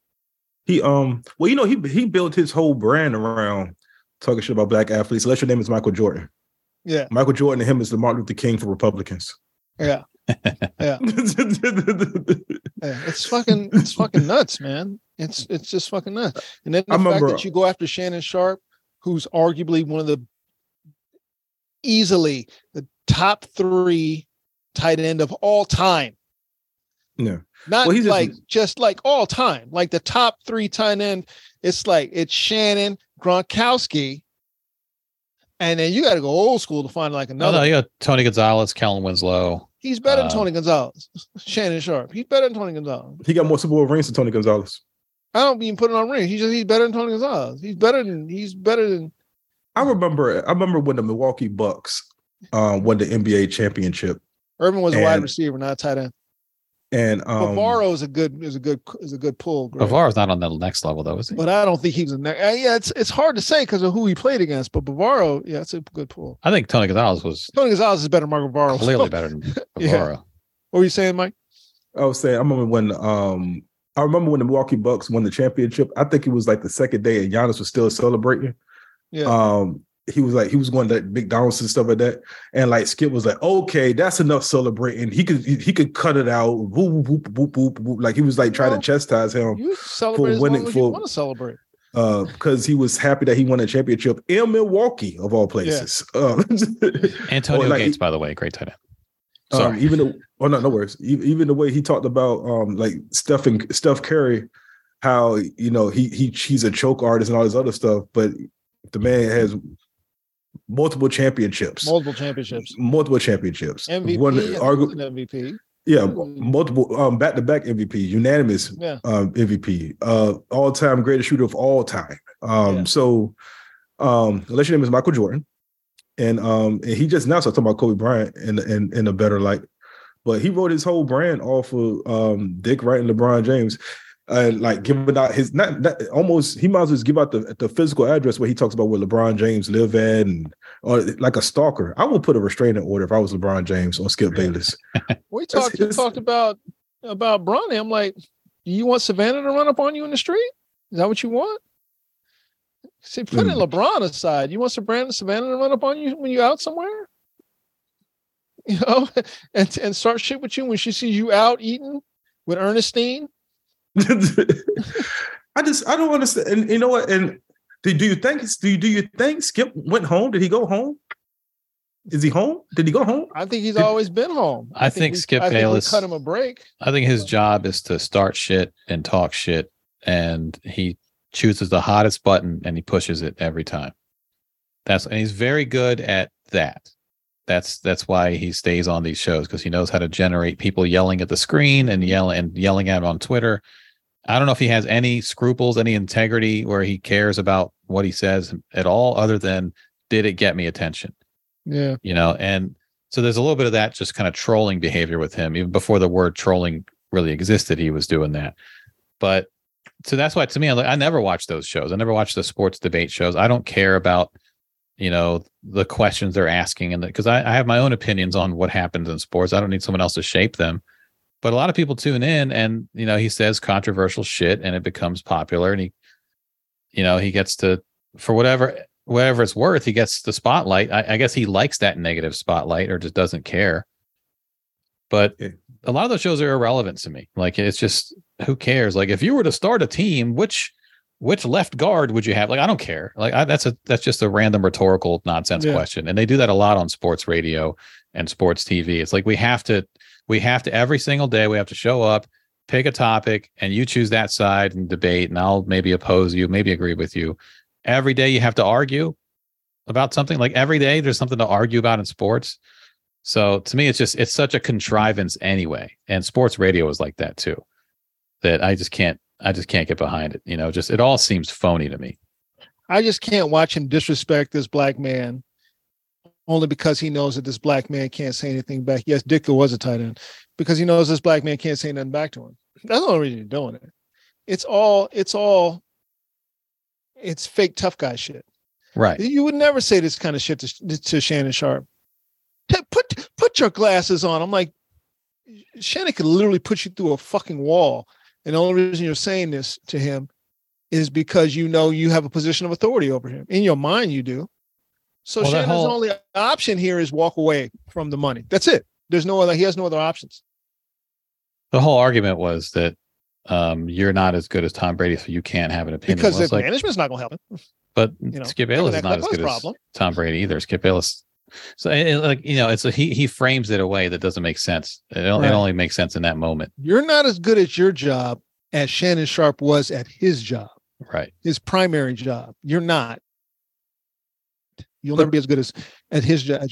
He um well, you know, he he built his whole brand around talking shit about black athletes. Unless your name is Michael Jordan. Yeah. Michael Jordan and him is the Martin Luther King for Republicans. Yeah. Yeah. Yeah, it's fucking it's fucking nuts, man. It's it's just fucking nuts. And then the I fact remember- that you go after Shannon Sharpe, who's arguably one of the easily the top three tight end of all time. No. Not Well, he's just- like just like all time, like the top three tight end. It's like it's Shannon, Gronkowski, and then you got to go old school to find like another. no, you got Tony Gonzalez, Kellen Winslow. He's better than uh, Tony Gonzalez, Shannon Sharpe. He's better than Tony Gonzalez. he got more Super Bowl rings than Tony Gonzalez. I don't mean putting on rings. He's just he's better than Tony Gonzalez. He's better than he's better than I remember I remember when the Milwaukee Bucks um won the NBA championship Irvin was a wide receiver, not a tight end. and um Bavaro is a good is a good is a good pull. Greg. Bavaro's not on the next level though, is he? but I don't think he was a ne- uh, yeah. It's it's hard to say because of who he played against. But Bavaro, yeah, it's a good pull. I think Tony Gonzalez was Tony Gonzalez is better than Marco Bavaro. clearly better than Yeah. Bavaro. What were you saying, Mike? I was saying I remember when um I remember when the Milwaukee Bucks won the championship. I think it was like the second day and Giannis was still celebrating. Yeah, Um he was like he was going to McDonald's and stuff like that. And like Skip was like, okay, that's enough celebrating. He could he, he could cut it out. Whoop, whoop, whoop, whoop, whoop. Like he was like trying Well, to chastise him you celebrate winning long as you for- want to celebrate. uh because he was happy that he won a championship in Milwaukee of all places. Um, Antonio like, Gates, by the way, great tight end. Um, even the oh no, no worries. E- Even the way he talked about um like Steph and Steph Curry, how you know he he he's a choke artist and all this other stuff, but the man has multiple championships, Multiple championships, multiple championships. MVP, One, argu- MVP. yeah, multiple um back to back MVP, unanimous Yeah, um MVP, uh all time greatest shooter of all time. Um Yeah. so um unless your name is Michael Jordan, and um and he just now started talking about Kobe Bryant in in in a better light, but he wrote his whole brand off of um Dick Wright and LeBron James. Uh, like giving out his not, not almost he might as well give out the, the physical address where he talks about where LeBron James live at and or like a stalker. I would put a restraining order if I was LeBron James on Skip Bayless. we talked talked about about Bronny. I'm like, do you want Savannah to run up on you in the street? Is that what you want? See, putting Mm. LeBron aside, you want Savannah Savannah to run up on you when you're out somewhere? You know, and and start shit with you when she sees you out eating with Ernestine. I just I don't understand. And you know what? And do, do you think do you do you think Skip went home? Did he go home? Is he home? Did he go home? I think he's Did- always been home. I think we- Skip I think cut him a break. I think his job is to start shit and talk shit, and he chooses the hottest button and he pushes it every time. That's and he's very good at that. That's that's why he stays on these shows because he knows how to generate people yelling at the screen and yelling and yelling at him on Twitter. I don't know if he has any scruples, any integrity where he cares about what he says at all, other than did it get me attention? Yeah, you know and so there's a little bit of that just kind of trolling behavior with him. Even before the word trolling really existed he was doing that. But so that's why to me i never watch those shows. I never watch the sports debate shows. I don't care about you know the questions they're asking and because I, I have my own opinions on what happens in sports. I don't need someone else to shape them but a lot of people tune in and you know he says controversial shit and it becomes popular and he you know he gets to for whatever whatever it's worth, he gets the spotlight. I, I guess he likes that negative spotlight or just doesn't care. But a lot of those shows are irrelevant to me. Like it's just who cares? Like if you were to start a team, which which left guard would you have? Like I don't care. Like I, that's a that's just a random rhetorical nonsense Yeah. question, and they do that a lot on sports radio and sports TV. It's like we have to we have to every single day we have to show up, pick a topic, and you choose that side and debate, and I'll maybe oppose you, maybe agree with you. Every day you have to argue about something. Like every day there's something to argue about in sports. So to me it's just it's such a contrivance anyway. And sports radio is like that too that i just can't i just can't get behind it you know just it all seems phony to me. I just can't watch him disrespect this black man only because he knows that this black man can't say anything back. Yes, Ditka was a tight end because he knows this black man can't say nothing back to him. That's the only reason you're doing it. It's all, it's all, it's fake tough guy shit. right You would never say this kind of shit to, to Shannon Sharpe. Put put your glasses on. I'm like, Shannon could literally put you through a fucking wall. And the only reason you're saying this to him is because you know you have a position of authority over him. In your mind, you do. So Well, Shannon's whole- only option here is walk away from the money. That's it. There's no other. He has no other options. The whole argument was that um, you're not as good as Tom Brady, so you can't have an opinion. Because Well, the like, management's not going to help him. but know, Skip Bayless is not as good problem. as Tom Brady either. Skip Bayless. So it, like you know, it's a, he he frames it a way that doesn't make sense. It, Right. it only makes sense in that moment, You're not as good at your job as Shannon Sharpe was at his job, right? his primary job. You're not. You'll never be as good as at his job.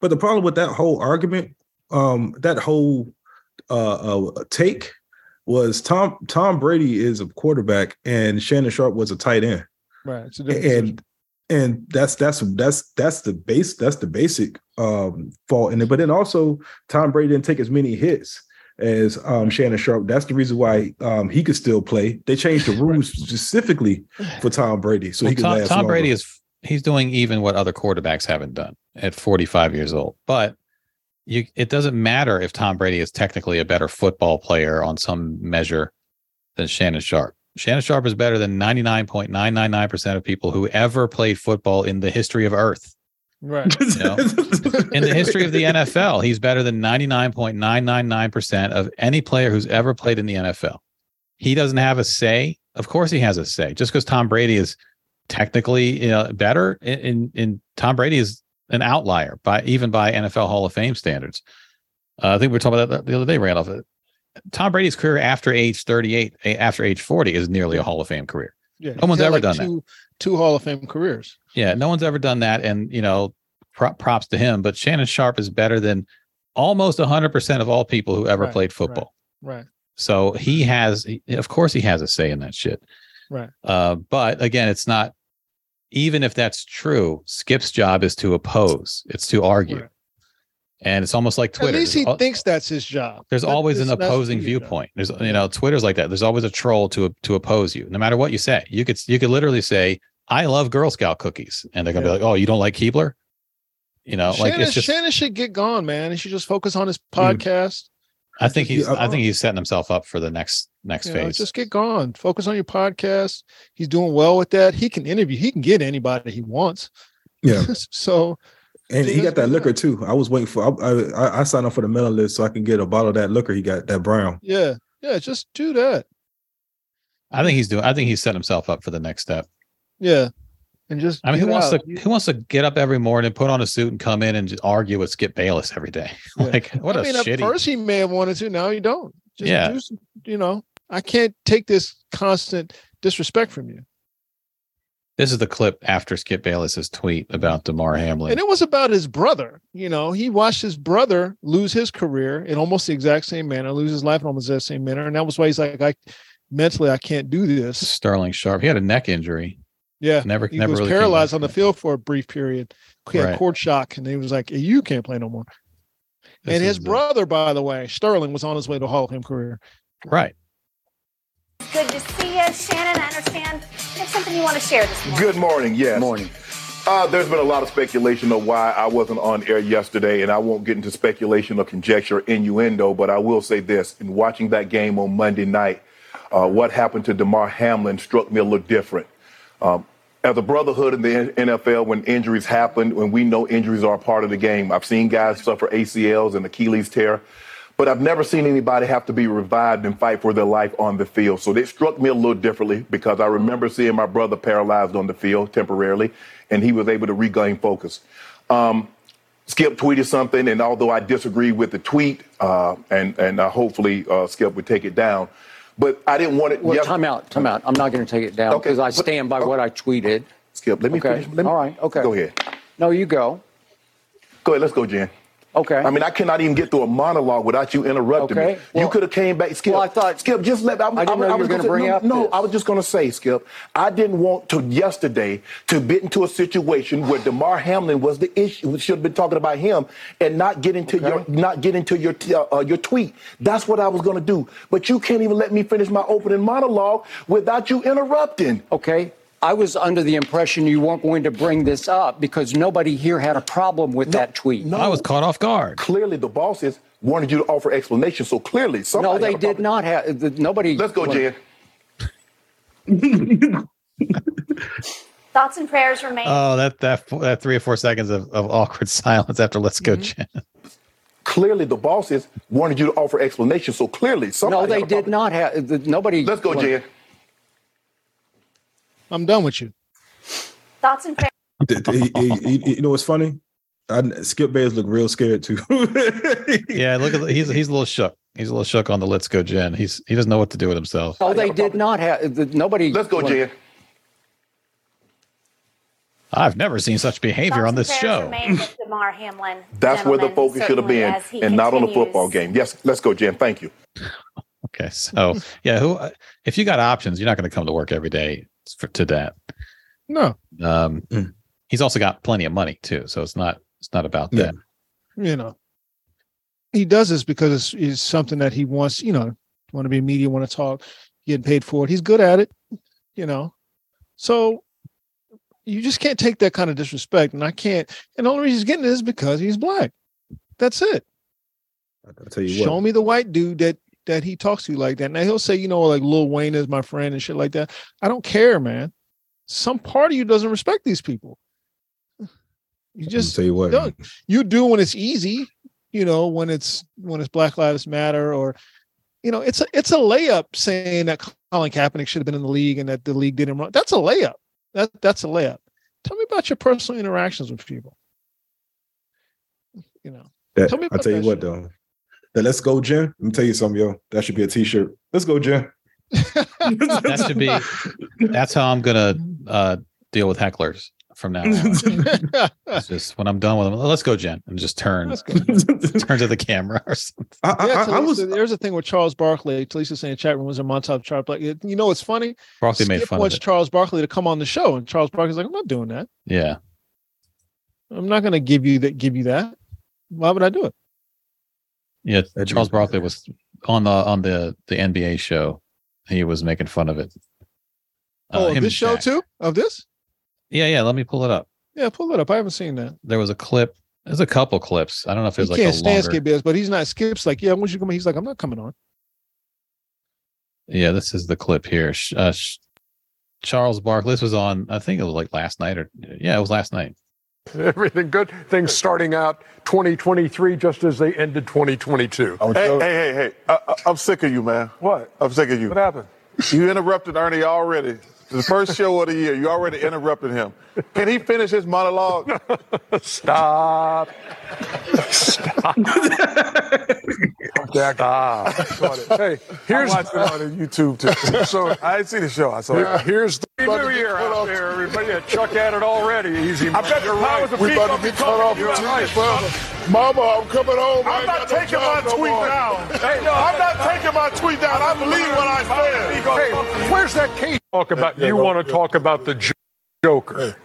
But the problem with that whole argument, um, that whole uh, uh take was Tom Tom Brady is a quarterback and Shannon Sharpe was a tight end. Right. It's a and and that's that's that's that's the base that's the basic um fault in it but then also tom brady didn't take as many hits as um shannon sharpe that's the reason why um he could still play they changed the rules specifically for tom brady so Well, he could Tom, last Tom longer. Brady is he's doing even what other quarterbacks haven't done at 45 years old. But you it doesn't matter if Tom Brady is technically a better football player on some measure than Shannon Sharpe. Shannon Sharpe is better than 99.999% of people who ever played football in the history of Earth. right. You know, in the history of the NFL, he's better than 99.999% of any player who's ever played in the NFL. He doesn't have a say. Of course, he has a say. Just because Tom Brady is technically know, better, in, in, in Tom Brady is an outlier by even by NFL Hall of Fame standards. Uh, I think we were talking about that the other day, Randolph. Tom Brady's career after age 38, after age 40, is nearly a Hall of Fame career. Yeah. No one's ever done that. two, Two Hall of Fame careers. Yeah, no one's ever done that, and you know, pro- props to him. But Shannon Sharpe is better than almost 100 percent of all people who ever Right, played football. Right. So he has, of course, he has a say in that shit. Right. Uh, but again, it's not. Even if that's true, Skip's job is to oppose. It's to argue, Right. and it's almost like Twitter. At least he al- thinks that's his job. there's That- always an opposing his job. viewpoint. There's you know Twitter's like that. There's always a troll to to oppose you, no matter what you say. You could you could literally say, "I love Girl Scout cookies," and they're gonna Yeah. be like, "Oh, you don't like Keebler?" You know, like it's just. Shannon should get gone, man. He should just focus on his Mm. podcast. I think he's. I think uh, he's setting himself up for the next next You know, phase. just get gone. Focus on your podcast. He's doing well with that. He can interview. He can get anybody he wants. yeah so and he got that do liquor too i was waiting for i i, I signed up for the mailing list so i can get a bottle of that liquor he got that brown yeah, yeah, just do that. I think he's doing. I think he's setting himself up for the next step. Yeah, and just. I mean, who wants out. to who wants to get up every morning, put on a suit, and come in and just argue with Skip Bayless every day? Yeah. like, what I a mean, at shitty. first he may have wanted to. Now you don't. Just Yeah. do some- you know, I can't take this constant disrespect from you. This is the clip after Skip Bayless's tweet about Damar Hamlin. And it was about his brother. You know, he watched his brother lose his career in almost the exact same manner, lose his life in almost the same manner, and that was why he's like, I mentally I can't do this. Sterling Sharpe. He had a neck injury. Yeah, Never, he never was really paralyzed on the field for a brief period. He had Right. cord shock, and he was like, "You can't play no more." This and his is the- brother, by the way, Sterling, was on his way to a Hall of Fame career. right? Good to see you, Shannon. I understand you have something you want to share this morning. Good morning. Yes. Morning. Uh, there's been a lot of speculation of why I wasn't on air yesterday, and I won't get into speculation or conjecture, or innuendo, but I will say this: in watching that game on Monday night, uh, what happened to Damar Hamlin struck me a little different. Um, as a brotherhood in the NFL, when injuries happen, when we know injuries are a part of the game, I've seen guys suffer ACLs and Achilles tear, but I've never seen anybody have to be revived and fight for their life on the field. So it struck me a little differently because I remember seeing my brother paralyzed on the field temporarily, and he was able to regain focus. Um, Skip tweeted something, and although I disagree with the tweet, uh, and and uh, hopefully uh, Skip would take it down, but I didn't want it. Well, yes- time out, time out. I'm not going to take it down Okay, because I stand by oh. what I tweeted. Skip, let me Okay. finish. Let me, All right, okay. Go ahead. No, you go. Go ahead. Let's go, Jen. Okay. I mean, I cannot even get through a monologue without you interrupting Okay, me. well- you could have came back, Skip. Well, I thought- Skip, just let. I'm, I didn't know you were was gonna say- bring no, up No, this. I was just going to say, Skip. I didn't want to yesterday to get into a situation where Damar Hamlin was the issue. We should have been talking about him and not get into Okay. your not get into your uh, uh, your tweet. That's what I was going to do. But you can't even let me finish my opening monologue without you interrupting. okay. I was under the impression you weren't going to bring this up because nobody here had a problem with that tweet. no. I was caught off guard. Clearly, the boss is wanted you to offer explanation so clearly. No, they had a did problem. not have, the- nobody. Let's go, Jen. Thoughts and prayers remain. Oh, that that that three or four seconds of, of awkward silence after "Let's Go, Mm-hmm. Jen." Clearly, the bosses wanted you to offer explanation so clearly. Somebody No, they had a did problem. not have, the- nobody. Let's go, Jen. I'm done with you. Thoughts and prayers. You know what's funny? I, Skip Bayless look real scared too. Yeah, look at the, he's he's a little shook. He's a little shook on the "Let's Go, Jen." He's he doesn't know what to do with himself. Oh, they did not have, nobody. Let's go, Jen. I've never seen such behavior on Thoughts this and prayers show. remain Damar Hamlin. That's where the focus should have been, as he and not on the football game. Yes, let's go, Jen. Thank you. Okay, so yeah, who if you got options, you're not going to come to work every day for, to that. No, Um, Mm. he's also got plenty of money too, so it's not it's not about Yeah. that. you know, he does this because it's, it's something that he wants. You know, want to be media, want to talk, getting paid for it. He's good at it. You know, so you just can't take that kind of disrespect. And I can't. And the only reason he's getting it is because he's black. That's it. I'll tell you Show what. me the white dude that that he talks to you like that. Now he'll say, you know, like Lil Wayne is my friend and shit like that. I don't care, man. Some part of you doesn't respect these people. You just tell you what. don't. You do when it's easy, you know, when it's when it's Black Lives Matter or you know, it's a it's a layup saying that Colin Kaepernick should have been in the league and that the league didn't run. That's a layup. That that's a layup. Tell me about your personal interactions with people. You know. That, Tell me I'll tell you that what shit. though. The let's go, Jen. Let me tell you something, yo. That should be a t-shirt. Let's go, Jen. That should be. That's how I'm gonna uh, deal with hecklers from now. on. It's just when I'm done with them, let's go, Jen, and just turn Let's turn to the camera or something. I, I, Yeah, I, I was there's a thing with Charles Barkley. Talisa saying chat room was a montage of Charles Barkley. You know what's funny? Barkley made Skip fun of wants it. Charles Barkley to come on the show, and Charles Barkley's like, I'm not doing that. Yeah, I'm not going to give you that. Give you that. Why would I do it? Yeah. That'd Charles Barkley was on the on the the NBA show. He was making fun of it. Uh, oh, this show Shaq. too? Of this? Yeah, yeah. Let me pull it up. Yeah, pull it up. I haven't seen that. There was a clip. There's a couple clips. I don't know if there's like longer. He can't a stand longer. Skip but he's not. Skip's like, yeah, want you come. He's like, I'm not coming on. Yeah, this is the clip here. Uh, Charles Barkley. This was on. I think it was like last night or yeah, it was last night. Everything good. Things starting out 2023 just as they ended 2022. Hey, hey, hey, hey! I, I, I'm sick of you, man. What? I'm sick of you. What happened? You interrupted Ernie already. The first show of the year, you already interrupted him. Can he finish his monologue? Stop. Stop. Jack. Ah. Stop. Hey, here's I watched it on YouTube too. so I didn't see the show. I saw here- it. here's the About to new get year cut out off. there, everybody. Yeah, Chuck at it already. Easy. I bet the You're powers right. of We about to get cut off You're from right. TV forever. Mama, I'm coming home. I'm not taking my tweet down. Hey, I'm not taking my tweet down. I believe what I said. Hey, where's that case? Talk about. Yeah, you go- want to talk about the Joker?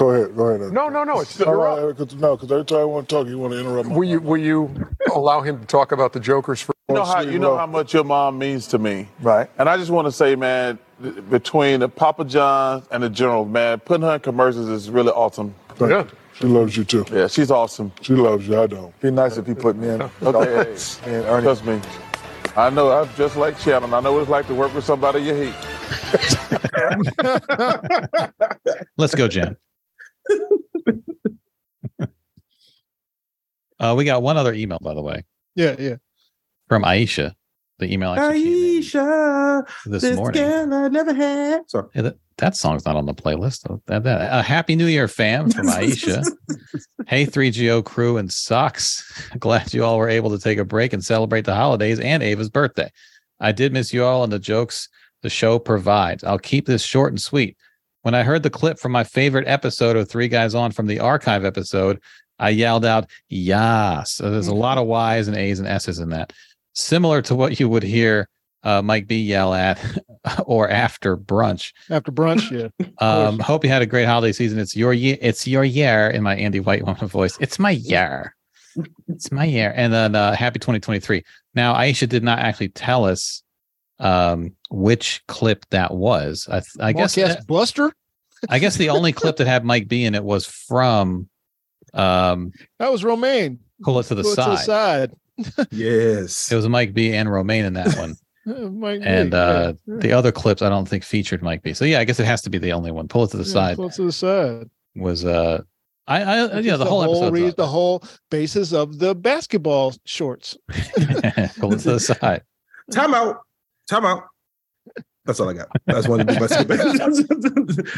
Go ahead. Go ahead. No, no, no. It's All you're up. right, cause, no, because every time I want to talk, you want to interrupt me. Will you will you allow him to talk about the Jokers for? You know how you know how much your mom means to me, right? And I just want to say, man, th- between the Papa John's and the General, man, putting her in commercials is really awesome. Yeah. She loves you too. Yeah, she's awesome. She loves you. I don't. Be nice if you put me in. Okay, hey, trust me. I know. I'm just like Shannon. I know what it's like to work with somebody you hate. Let's go, Jen. Uh, we got one other email, by the way, Yeah, yeah. from Aisha. The email actually Aisha, in this morning. girl I never had. Sorry. Yeah, that, that song's not on the playlist. That, that, a happy New Year, fam, from Aisha. hey, 3GO crew and socks. Glad you all were able to take a break and celebrate the holidays and Ava's birthday. I did miss you all and the jokes the show provides. I'll keep this short and sweet. When I heard the clip from my favorite episode of Three Guys On from the archive episode, I yelled out, Yas. So there's a lot of Y's and A's and S's in that. Similar to what you would hear uh, Mike B yell at or after brunch. After brunch, yeah. Um, hope you had a great holiday season. It's your year. It's your year in my Andy White woman voice. It's my year. It's my year. And then uh, happy 2023. Now, Aisha did not actually tell us um, which clip that was. I, th- I guess Marquez Buster. I guess the only clip that had Mike B in it was from um, That was Romaine. Pull It to the Pull it Side. to the side. Yes. It was Mike B and Romaine in that one. Mike and B, uh yeah. the other clips I don't think featured Mike B. So yeah, I guess it has to be the only one. Pull it to the Yeah, side pull it to the side. was uh I I Which you know is the whole episode reason- the whole basis of the basketball shorts. pull it to the side. Time out. Time out. That's all I got. That's one of the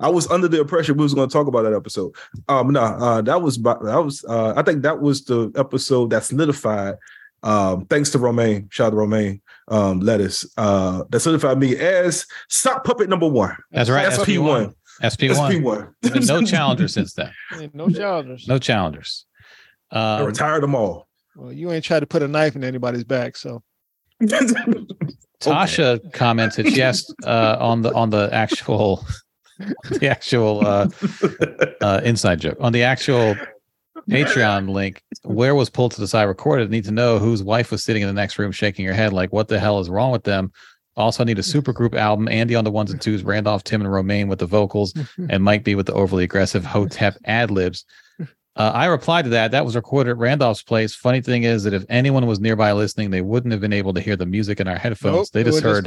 I was under the impression we was going to talk about that episode. Um, no, uh, that was that was uh, I think that was the episode that solidified. Um, thanks to Romaine, shout out to Romaine, um, lettuce. Uh, that solidified me as sock puppet number one. That's right. SP one. SP one. SP one. Been no challengers since then. No challengers. No challengers. I Um, retired them all. Well, you ain't tried to put a knife in anybody's back, so Tasha commented. She asked uh, on the on the actual the actual uh, uh, inside joke on the actual Patreon link. Where was pulled to the side recorded? Need to know whose wife was sitting in the next room shaking her head like, "What the hell is wrong with them?" Also, I need a supergroup album. Andy on the ones and twos, Randolph, Tim, and Romaine with the vocals, and Mike B with the overly aggressive Hotep ad libs. Uh, I replied to that. That was recorded at Randolph's place. Funny thing is that if anyone was nearby listening, they wouldn't have been able to hear the music in our headphones. nope, they just heard.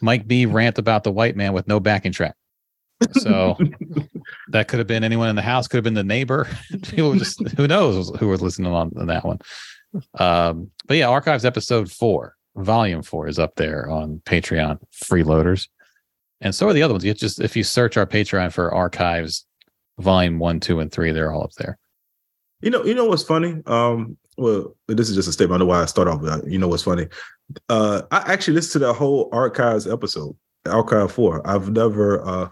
Mike B rant about the white man with no backing track. So that could have been anyone in the house, could have been the neighbor. People just who knows who was listening on, on that one. Um, but yeah, archives episode four, volume four is up there on Patreon freeloaders. And so are the other ones. You just if you search our Patreon for archives, volume one, two, and three, they're all up there. You know, you know what's funny? Um, well, this is just a statement. I know why I start off with. You know what's funny? Uh, I actually listened to the whole archives episode, archive four. I've never uh,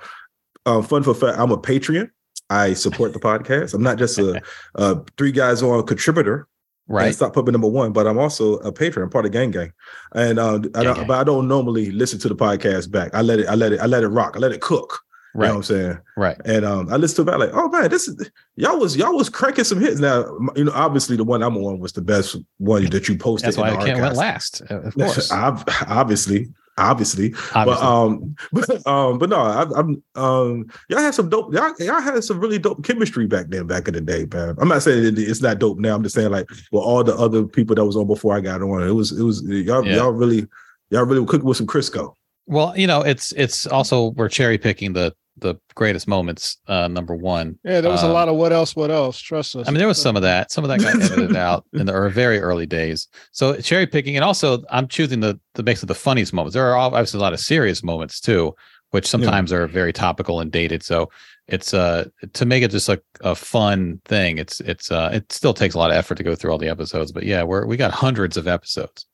uh fun for fact, I'm a Patreon. I support the podcast. I'm not just a, uh three guys on contributor. Right. Stop puppet number one, but I'm also a patron, I'm part of Gang Gang, and uh, I don't, Gang. but I don't normally listen to the podcast back. I let it, I let it, I let it rock. I let it cook. You Right. know what I'm saying? Right. And um, I listened to it back like, oh man, this is y'all was y'all was cranking some hits. Now, you know, obviously the one I'm on was the best one that you posted. That's why the I can't went last. Of course. Ob- obviously, obviously, but um, but um, but no, I, I'm um, y'all had some dope. Y'all, y'all had some really dope chemistry back then, back in the day, man. I'm not saying it's not dope now. I'm just saying like, well, all the other people that was on before I got on, it was it was y'all Yeah. y'all really y'all really were cooking with some Crisco. Well, you know, it's it's also we're cherry picking the the greatest moments. Uh, number one. Yeah, there was a Um, lot of what else, what else. Trust us. I mean, there was some of that. Some of that got edited out in the very early days. So cherry picking, and also I'm choosing the the mix of the funniest moments. There are obviously a lot of serious moments too, which sometimes are very topical and dated. So it's uh to make it just like a fun thing. It's it's uh it still takes a lot of effort to go through all the episodes, but yeah, we're we got hundreds of episodes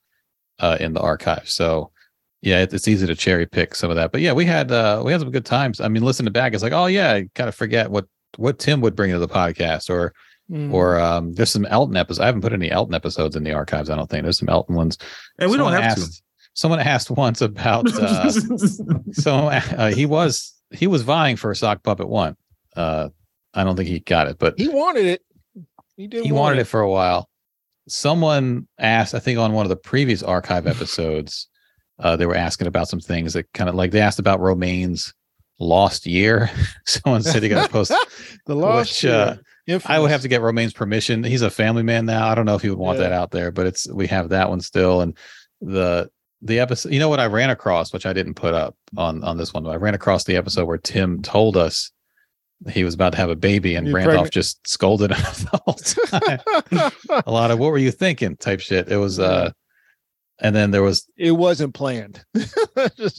uh in the archive. So yeah, it, it's easy to cherry pick some of that. But yeah, we had uh we had some good times. I mean, listening back, it's like, oh yeah, I kind of forget what what Tim would bring to the podcast or Mm. or um, there's some Elton episodes. I haven't put any Elton episodes in the archives. I don't think there's some Elton ones. And we don't Someone have to. Someone asked once about uh, so uh, he was he was vying for a sock puppet one. Uh, I don't think he got it, but he wanted it. He did. he want wanted it for a while. Someone asked, I think on one of the previous archive episodes, uh, they were asking about some things that kind of like they asked about Romaine's lost year. Someone said he got to post the lost. which, uh. I would have to get Romaine's permission. He's a family man now. I don't know if he would want Yeah. that out there, but it's we have that one still. And the the episode, you know what I ran across, which I didn't put up on on this one. But I ran across the episode where Tim told us he was about to have a baby, and You're Randolph pregnant. just scolded him the whole time. a lot of what were you thinking type shit. It was uh, and then there was it wasn't planned.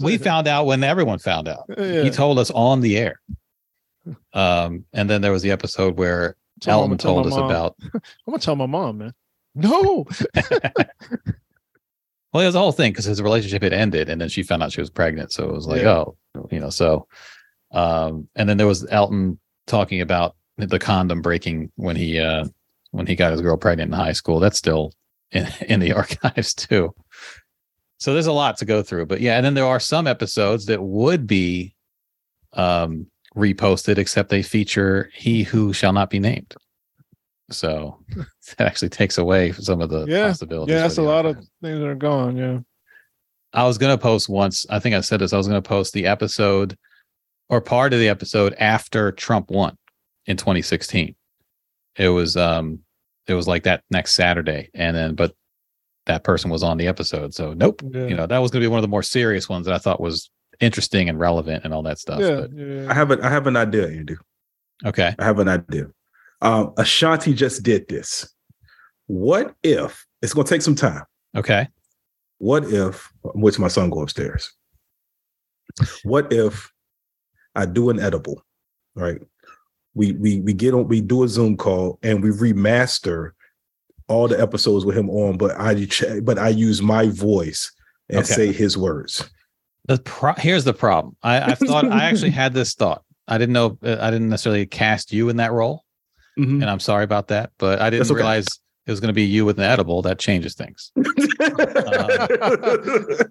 We found out when everyone found out. Yeah. He told us on the air. Um, and then there was the episode where Tell Elton told us mom. about I'm gonna tell my mom, man. No, Well, it was a whole thing because his relationship had ended, and then she found out she was pregnant. So it was like, Yeah. oh, you know. So, um, and then there was Elton talking about the condom breaking when he uh when he got his girl pregnant in high school. That's still in, in the archives too. So there's a lot to go through, but yeah, and then there are some episodes that would be um reposted, except they feature "He Who Shall Not Be Named." So that actually takes away some of the yeah, possibilities. yeah. That's a lot of things that are gone. Yeah. I was gonna post once. I think I said this. I was gonna post the episode or part of the episode after Trump won in 2016. It was um it was like that next Saturday, and then but that person was on the episode, so nope. Yeah. You know that was going to be one of the more serious ones that I thought was interesting and relevant and all that stuff. yeah, but- yeah. I have an I have an idea, Andy. okay, I have an idea. Um, Ashanti just did this. What if it's going to take some time? okay, What if I'm waiting my son go upstairs? What if I do an edible, right? We we we get on we do a Zoom call and we remaster all the episodes with him on, but I but I use my voice and Okay. say his words. the pro- here's the problem. I, I thought I actually had this thought. I didn't know uh, I didn't necessarily cast you in that role, Mhm. and I'm sorry about that. But I didn't okay. realize it was going to be you with an edible. That changes things.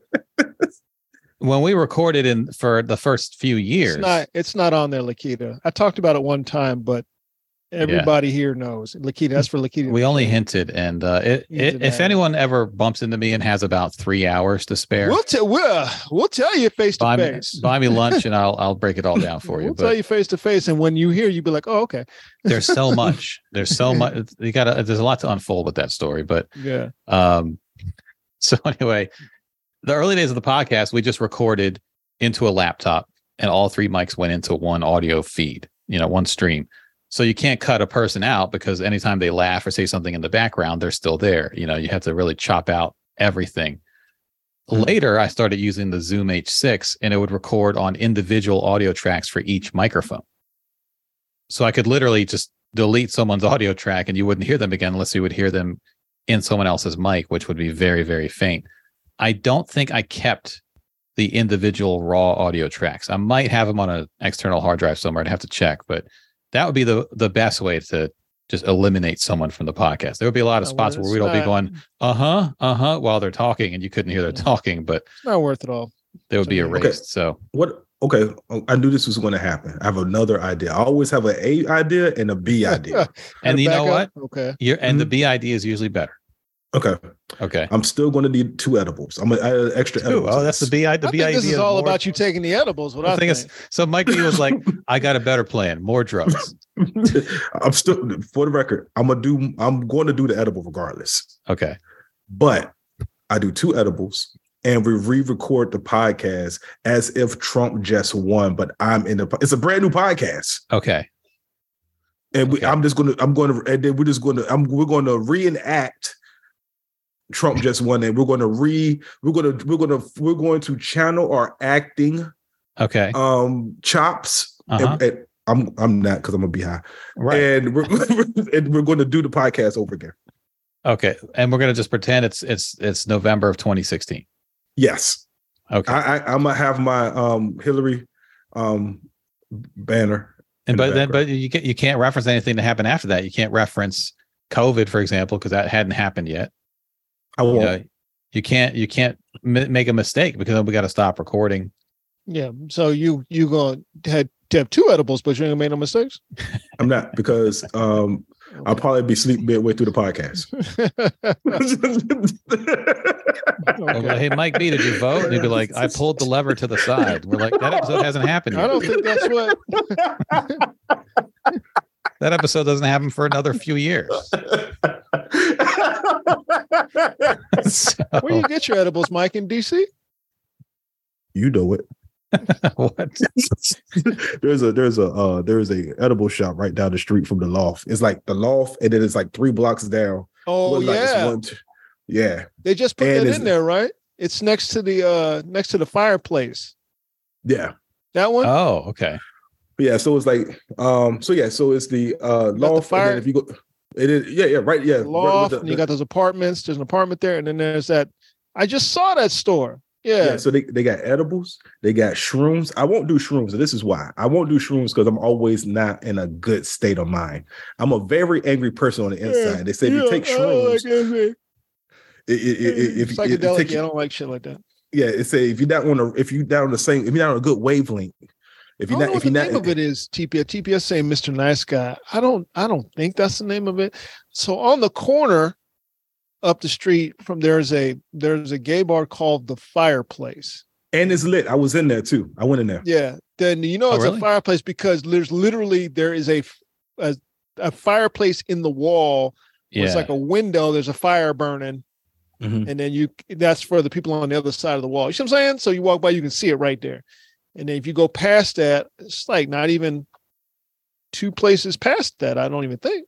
When we recorded in for the first few years, It's not. It's not on there, Lakita. I talked about it one time, but everybody here knows. Lakita. That's for Lakita. we only hinted, and uh, it, You it, if anyone ever bumps into me and has about three hours to spare, We'll tell. We'll, we'll tell you face to buy me, face. buy me lunch, and I'll I'll break it all down for you. We'll tell you face to face, and when you hear, you be like, "Oh, okay." there's so much. There's so much. You got to. There's a lot to unfold with that story, but Yeah. Um, so anyway, the early days of the podcast, we just recorded into a laptop and all three mics went into one audio feed, you know, one stream. So you can't cut a person out because anytime they laugh or say something in the background, they're still there. You know, you have to really chop out everything. Hmm. Later, I started using the Zoom H6 and it would record on individual audio tracks for each microphone. So I could literally just delete someone's audio track and you wouldn't hear them again unless you would hear them in someone else's mic, which would be very, very faint. I don't think I kept the individual raw audio tracks. I might have them on an external hard drive somewhere. I'd have to check, but that would be the the best way to just eliminate someone from the podcast. There would be a lot of Oh, spots where we'd all be going, uh huh, uh huh, while they're talking, and you couldn't hear they're talking, but It's not worth it all. they would be Okay. erased. So What? Okay, I knew this was going to happen. I have another idea. I always have an A idea and a B idea. And to you know what? Okay. You're, and Mm-hmm. the B idea is usually better. Okay, Okay. I'm still going to need two edibles. I'm gonna add an extra Two. edible. Oh, that's the bi. B. The I B think idea. this is all more- about you taking the edibles. What The I thing think. is, so Mike B was like, "I got a better plan: more drugs." I'm still for the record. I'm gonna do. I'm going to do the edible regardless. Okay. But I do two edibles, and we re-record the podcast as if Trump just won. But I'm in the. It's a brand new podcast, Okay. and we, Okay. I'm just gonna. I'm going to. And then we're just going to. I'm. We're going to reenact. Trump just won, and we're going to re. We're going to. We're going to. We're going to channel our acting Okay. um chops. Uh-huh. And, and I'm. I'm not because I'm gonna be high. Right. And we're and we're going to do the podcast over again. Okay. And we're gonna just pretend it's it's it's November of 2016. Yes. Okay. I, I I'm gonna have my um Hillary um banner. and in the but then but you can you can't reference anything that happened after that. You can't reference COVID, for example, because that hadn't happened yet. I You, won't. know, you can't you can't m- make a mistake because then we got to stop recording. Yeah. So you you gonna had to have two edibles, but you ain't gonna make no mistakes. I'm not because um I'll probably be sleeping midway through the podcast. We'll like, hey, Mike B, did you vote? And he'd be like, I pulled the lever to the side. We're like, that episode hasn't happened I don't think that's what. That episode doesn't happen for another few years. So, Where you get your edibles, Mike in DC? you know it. what? there's a there's a uh there's a edible shop right down the street from the loft. It's like the loft, and then it's like three blocks down. Oh Look like yeah, one, two- yeah. they just put And that in there, right? It's next to the uh next to the fireplace. Yeah. That one. Oh, okay. Yeah, so it's like um so yeah, so it's the uh the loft and then if you go it is yeah, yeah, right, yeah. right loft, the- and you got those apartments. There's an apartment there, and then there's that. I just saw that store. Yeah. yeah, so they, they got edibles, they got shrooms. I won't do shrooms, this is why. I won't do shrooms because I'm always not in a good state of mind. I'm a very angry person on the inside. They say if you Yeah, take don't like shrooms, it. it, it, it, it- if you it, psychedelic, take I don't like shit like that. yeah, it say if you're not on a if you're down the same if you're not on a good wavelength, if I you're don't know if what the you're name not of it is. TPS TPS saying Mr. Nice Guy. I don't. I don't think that's the name of it. So on the corner, up the street from there's a there's a gay bar called the Fireplace. and it's lit. I was in there too. I went in there. Yeah. Then you know Oh, it's really? a fireplace because there's literally there is a a fireplace in the wall where It's like a window. There's a fire burning, Mhm. and then you that's for the people on the other side of the wall. You see what I'm saying? So you walk by, you can see it right there. And then if you go past that, it's like not even two places past that. I don't even think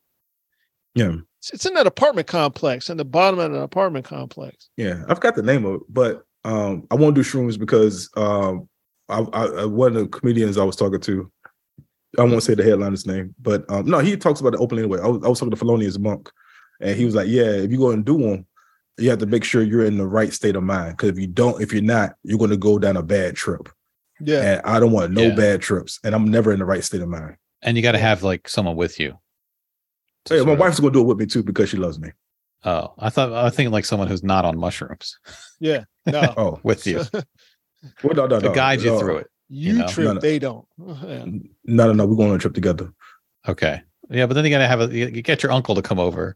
Yeah. it's, it's in that apartment complex, in the bottom of an apartment complex. Yeah, I forgot the name of it, but um, I won't do shrooms because um, I, I, I- one of the comedians I was talking to, I won't say the headliner's name, but um, no, he talks about it openly anyway. I was, I was talking to Felonious Munk, and he was like, "Yeah, if you go and do one, you have to make sure you're in the right state of mind. Because if you don't, if you're not, you're going to go down a bad trip. Yeah. And I don't want no Yeah. bad trips, and I'm never in the right state of mind. And you got to have like someone with you. to oh, Hey, my of- wife's going to do it with me too because she loves me. Oh, I thought I was thinking like someone who's not on mushrooms Yeah. No. Oh, with you well, no, no, to no, guide you no. through it. you, know? trip, No, no. they don't. Yeah. No, no, no. We're going on a trip together. Okay. Yeah, but then you got to have a you you get your uncle to come over,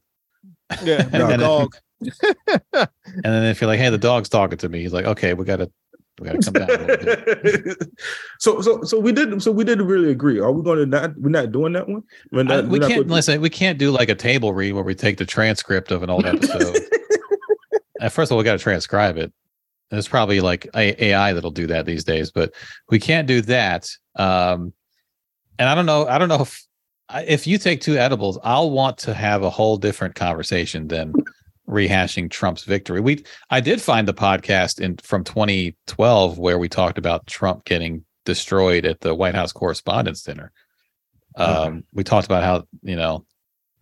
Yeah, And then- dog. and then if you're like, "Hey, the dog's talking to me," he's like, "Okay, we got to we got to come down." A little bit. so so so we didn't so we didn't really agree. Are we going to not we're not doing that one? We're I- we can't listen. We can't do like a table read where we take the transcript of an old episode. First of all, we got to transcribe it. There's probably like AI that'll do that these days, but we can't do that. Um, and I don't know. I don't know if if you take two edibles, I'll want to have a whole different conversation than rehashing Trump's victory. We I did find the podcast in from 2012 where we talked about Trump getting destroyed at the White House Correspondents' Dinner. Um, we talked about how you know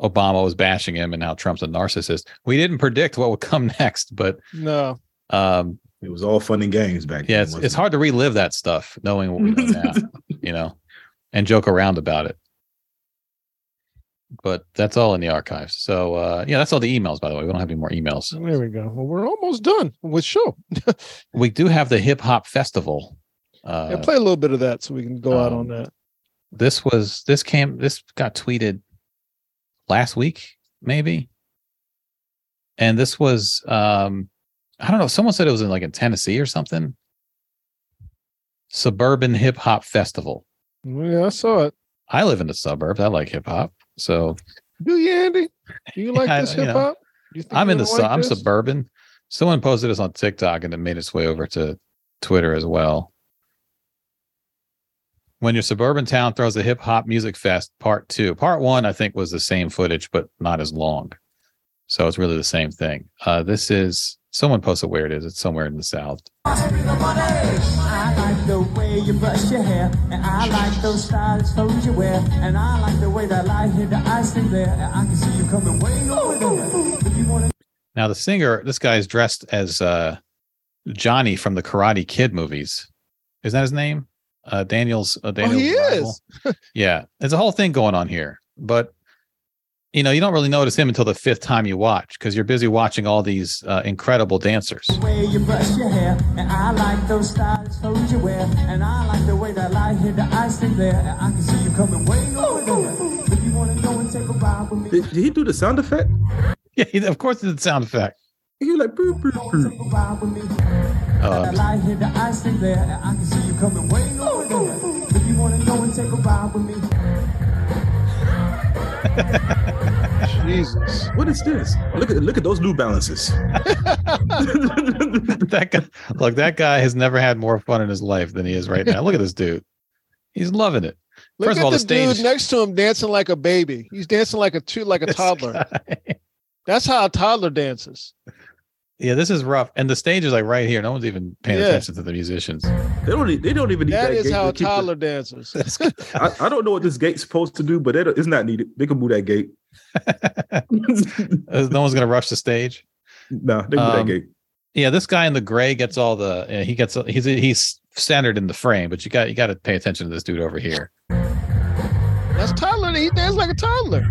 Obama was bashing him and how Trump's a narcissist. We didn't predict what would come next, but No. um, It was all fun and games back yeah, then. it's, it's it? hard to relive that stuff knowing what we know now, you know, and joke around about it. But that's all in the archives. So uh, yeah, that's all the emails. By the way, we don't have any more emails. There we go. Well, we're almost done with show. We do have the hip hop festival. Uh, yeah, play a little bit of that so we can go out um, on that. this was this came this got tweeted last week maybe and this was um i don't know someone said it was in like in tennessee or something suburban hip hop festival Yeah, I saw it. i live in the suburbs i like hip hop so Do you, Andy? Do you like I- this hip hop? I'm in the gonna su- i'm suburban. Someone posted this on tiktok and it made its way over to twitter as well. When your suburban town throws a hip hop music fest part two. Part one i think was the same footage but not as long. So it's really the same thing. Uh this is someone posted where it is it's somewhere in the south I like the way you brush your hair, and I like those stylish clothes you wear, and I like the way that light hit the ice in there, and I can see you coming way over there. Wanna now the singer this guy is dressed as uh johnny from the karate kid movies is that his name uh daniel's uh, daniel's he rival. is. yeah there's a whole thing going on here but you know you don't really notice him until the fifth time you watch because you're busy watching all these uh, incredible dancers the way you brush your hair, and I like those stylish clothes you wear, and I like the way that light hit the ice in there, and I can see you coming way over there. If you wanna go and take a ride with me, Did, did he do the sound effect? yeah he- of course it's a sound effect He like, boop, boop, boop. take a ride with me. Uh, That light hit the ice in there, and I can see you coming way over there. If you wanna go and take a ride with me. Jesus. What is this? Look at look at those New Balances. that guy look that guy has never had more fun in his life than he is right now look at this dude he's loving it Look First at of all, the, the stage- dude next to him dancing like a baby. He's dancing like a two, like a toddler. That's how a toddler dances. Yeah this is rough and the stage is like right here no one's even paying Yeah. attention to the musicians They don't. They don't even need that, That is gate how to a the- toddler dances. I, I don't know what this gate's supposed to do, but it, it's not needed. They can move that gate. Uh, no one's gonna rush the stage nah, they can move Um, that gate. yeah this guy in the gray gets all the uh, he gets he's he's centered in the frame but you got you got to pay attention to this dude over here That's toddler. He dances like a toddler.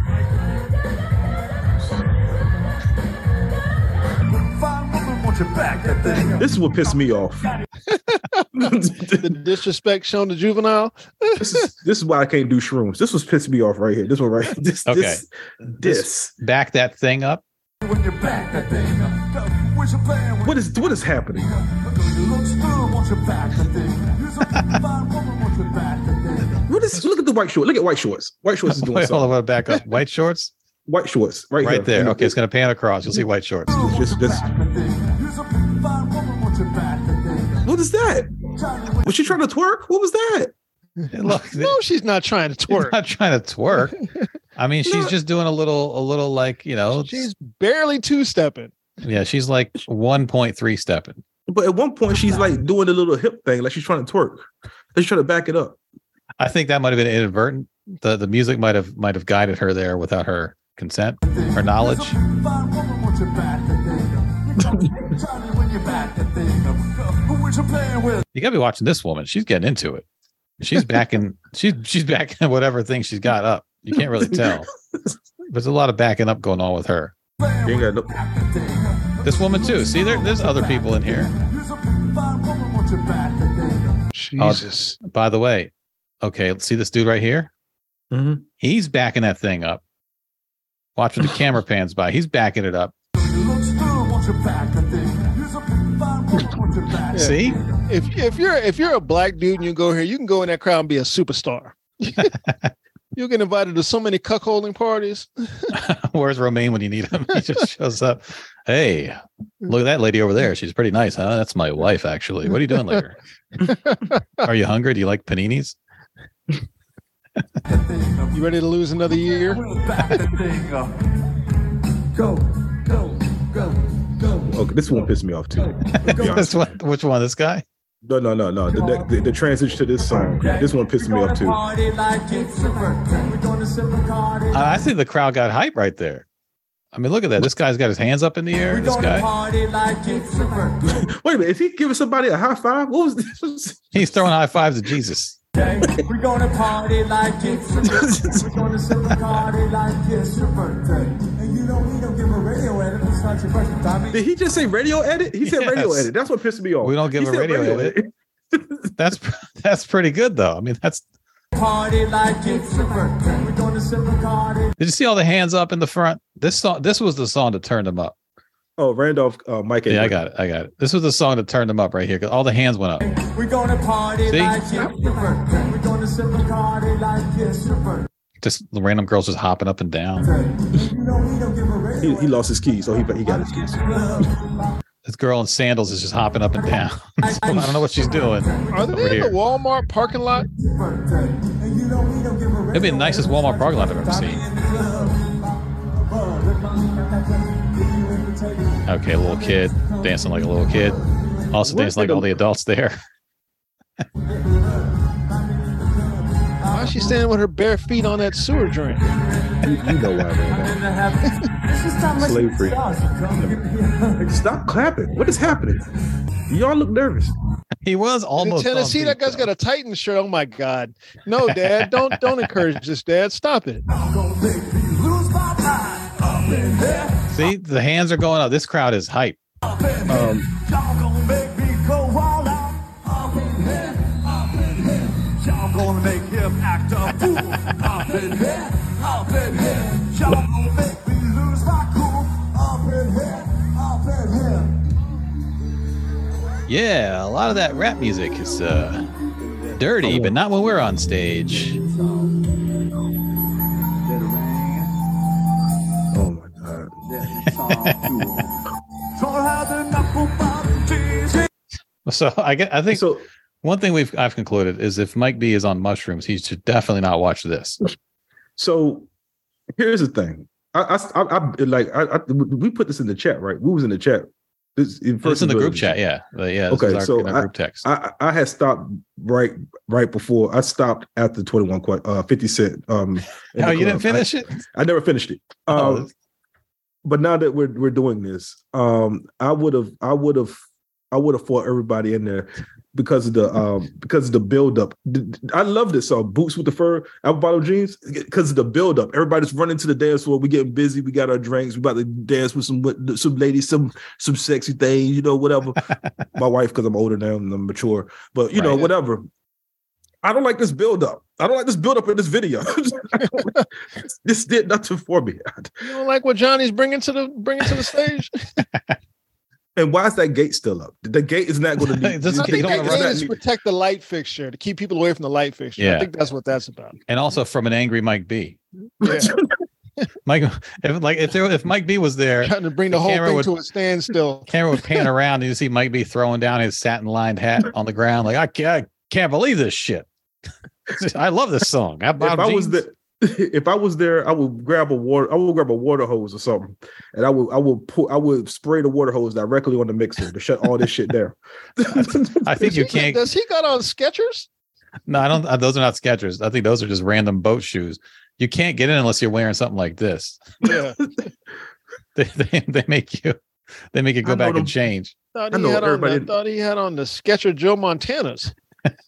This is what pissed me off. The disrespect shown to juvenile. this is this is why I can't do shrooms. This was pissing me off right here. This one right. This Okay. this this. back that thing up When you back that thing. Where's your plan? What is what is happening? You look good, want you back that thing. You're such a fine woman, want you back that thing. What is? Look at the white shorts. Look at white shorts. White shorts is doing Wait, hold on, something. I wanna back up white shorts white shorts, right, Right here. there. Okay, it's gonna pan across. You'll see white shorts. Just, just, what is that? Was she trying to twerk? What was that? Look, No, she's not trying to she's twerk. not trying to twerk. I mean, she's just doing a little, a little like you know, She's barely two stepping. yeah, she's like one point three stepping. But at one point, she's like doing a little hip thing, like she's trying to twerk. She's trying to back it up. I think that might have been inadvertent. the The music might have might have guided her there without her consent or knowledge. You gotta be watching this woman. She's getting into it. She's backing. she's she's backing whatever thing she's got up. You can't really tell. There's a lot of backing up going on with her. You ain't got no, This woman too. See, there, there's other people in here. Jesus. By the way, okay, see this dude right here? Mhm. He's backing that thing up. Watch when the camera pans by. He's backing it up. See? If if you're if you're a black dude and you go here, you can go in that crowd and be a superstar. You'll get invited to so many cuckolding parties. Where's Romaine when you need him? He just shows up. Hey, look at that lady over there. She's pretty nice, huh? That's my wife, actually. What are you doing later? are you hungry? Do you like paninis? You ready to lose another year? Okay, this one pissed me off too. to this one, which one? This guy? No, no, no, no. The, the, the transition to this song, this one pissed me off too. I I think the crowd got hype right there. I mean, look at that. This guy's got his hands up in the air. This guy, Wait a minute, is he giving somebody a high five? What was this? he's throwing high fives at Jesus. We're gonna party like it's your birthday. We're gonna sip a party like it's your birthday. And you know we don't give a radio edit. It's not your birthday, Tommy. Did he just say radio edit? He said radio Yes. edit. That's what pissed me off. We don't give He a said radio edit. That's that's pretty good though. I mean, that's. Party like it's your birthday. We're gonna sip a party. Did you see all the hands up in the front? This song, this was the song that turned them up. Oh, Randolph, uh, Mike. Yeah, I got it. I got it. This was the song that turned them up right here because all the hands went up. We're gonna party See? like it's your birthday. We're gonna sip a party like it's your birthday. Just the random girls just hopping up and down. You know we don't give a radio He, he lost his keys, so he he got his keys. This girl in sandals is just hopping up and down. So I don't know what she's doing. Are they in here. the Walmart parking lot? It'd be the nicest Walmart parking lot I've ever seen. Okay, a little kid dancing like a little kid. Also What dancing like did all the adults there. Why is she standing with her bare feet on that sewer drain? You, you know why, man. Slavery. Stop clapping. What is happening? Y'all look nervous. He was In almost on Tennessee, that guy's got a Titan shirt. Oh my God! No, Dad, don't don't encourage this, Dad. Stop it. See, the hands are going up. This crowd is hype. Um, Y'all gonna make him act a fool up in here, up in here. Y'all gonna make me lose my cool up in here, up in here. Yeah, a lot of that rap music is uh, dirty, but not when we're on stage. So I get. I think So one thing we've I've concluded is if Mike B is on mushrooms, he should definitely not watch this. so here's the thing. I, I, I, like I, I, we put this in the chat, right? We was in the chat. This in, It's in the group chat, yeah, yeah. Okay, our, so I- group text. I, I had stopped right right before I stopped after 21 que- uh 50 cent um in oh, you didn't club. I- finish it? I never finished it. Um, Oh, but now that we're we're doing this, um, I would have I would have I would have fought everybody in there because of the um because of the build up. I love this song, Boots with the Fur, Apple Bottom Jeans, because of the build up. Everybody's running to the dance floor. We getting busy. We got our drinks. We about to dance with some with some ladies, some some sexy things, you know, whatever. My wife, because I'm older now and I'm mature, but you know, whatever. I don't like this buildup. I don't like this buildup in this video. this did nothing for me. You don't like what Johnny's bringing to the bringing to the stage? And why is that gate still up? The gate is not going to be. This- the I you think the gate is to protect the light fixture to keep people away from the light fixture. Yeah. I think that's what that's about. and also from an angry Mike B. Yeah. Mike, if like if there if Mike B was there, Trying to bring the, the whole camera thing would- to a standstill. camera would pan around and you see Mike B throwing down his satin lined hat on the ground. Like I can't, I can't believe this shit. I love this song. How if about I was jeans? there, if I was there, I would grab a water. I would grab a water hose or something, and I would I would put I would spray the water hose directly on the mixer to shut all this shit down. I think you can't. Does he got on Skechers? No, I don't. uh, Those are not Skechers. I think those are just random boat shoes. You can't get in unless you're wearing something like this. Yeah. They they, they make you they make you go I know back and change. Thought I he know had on. The, thought he had on the Sketcher Joe Montanas.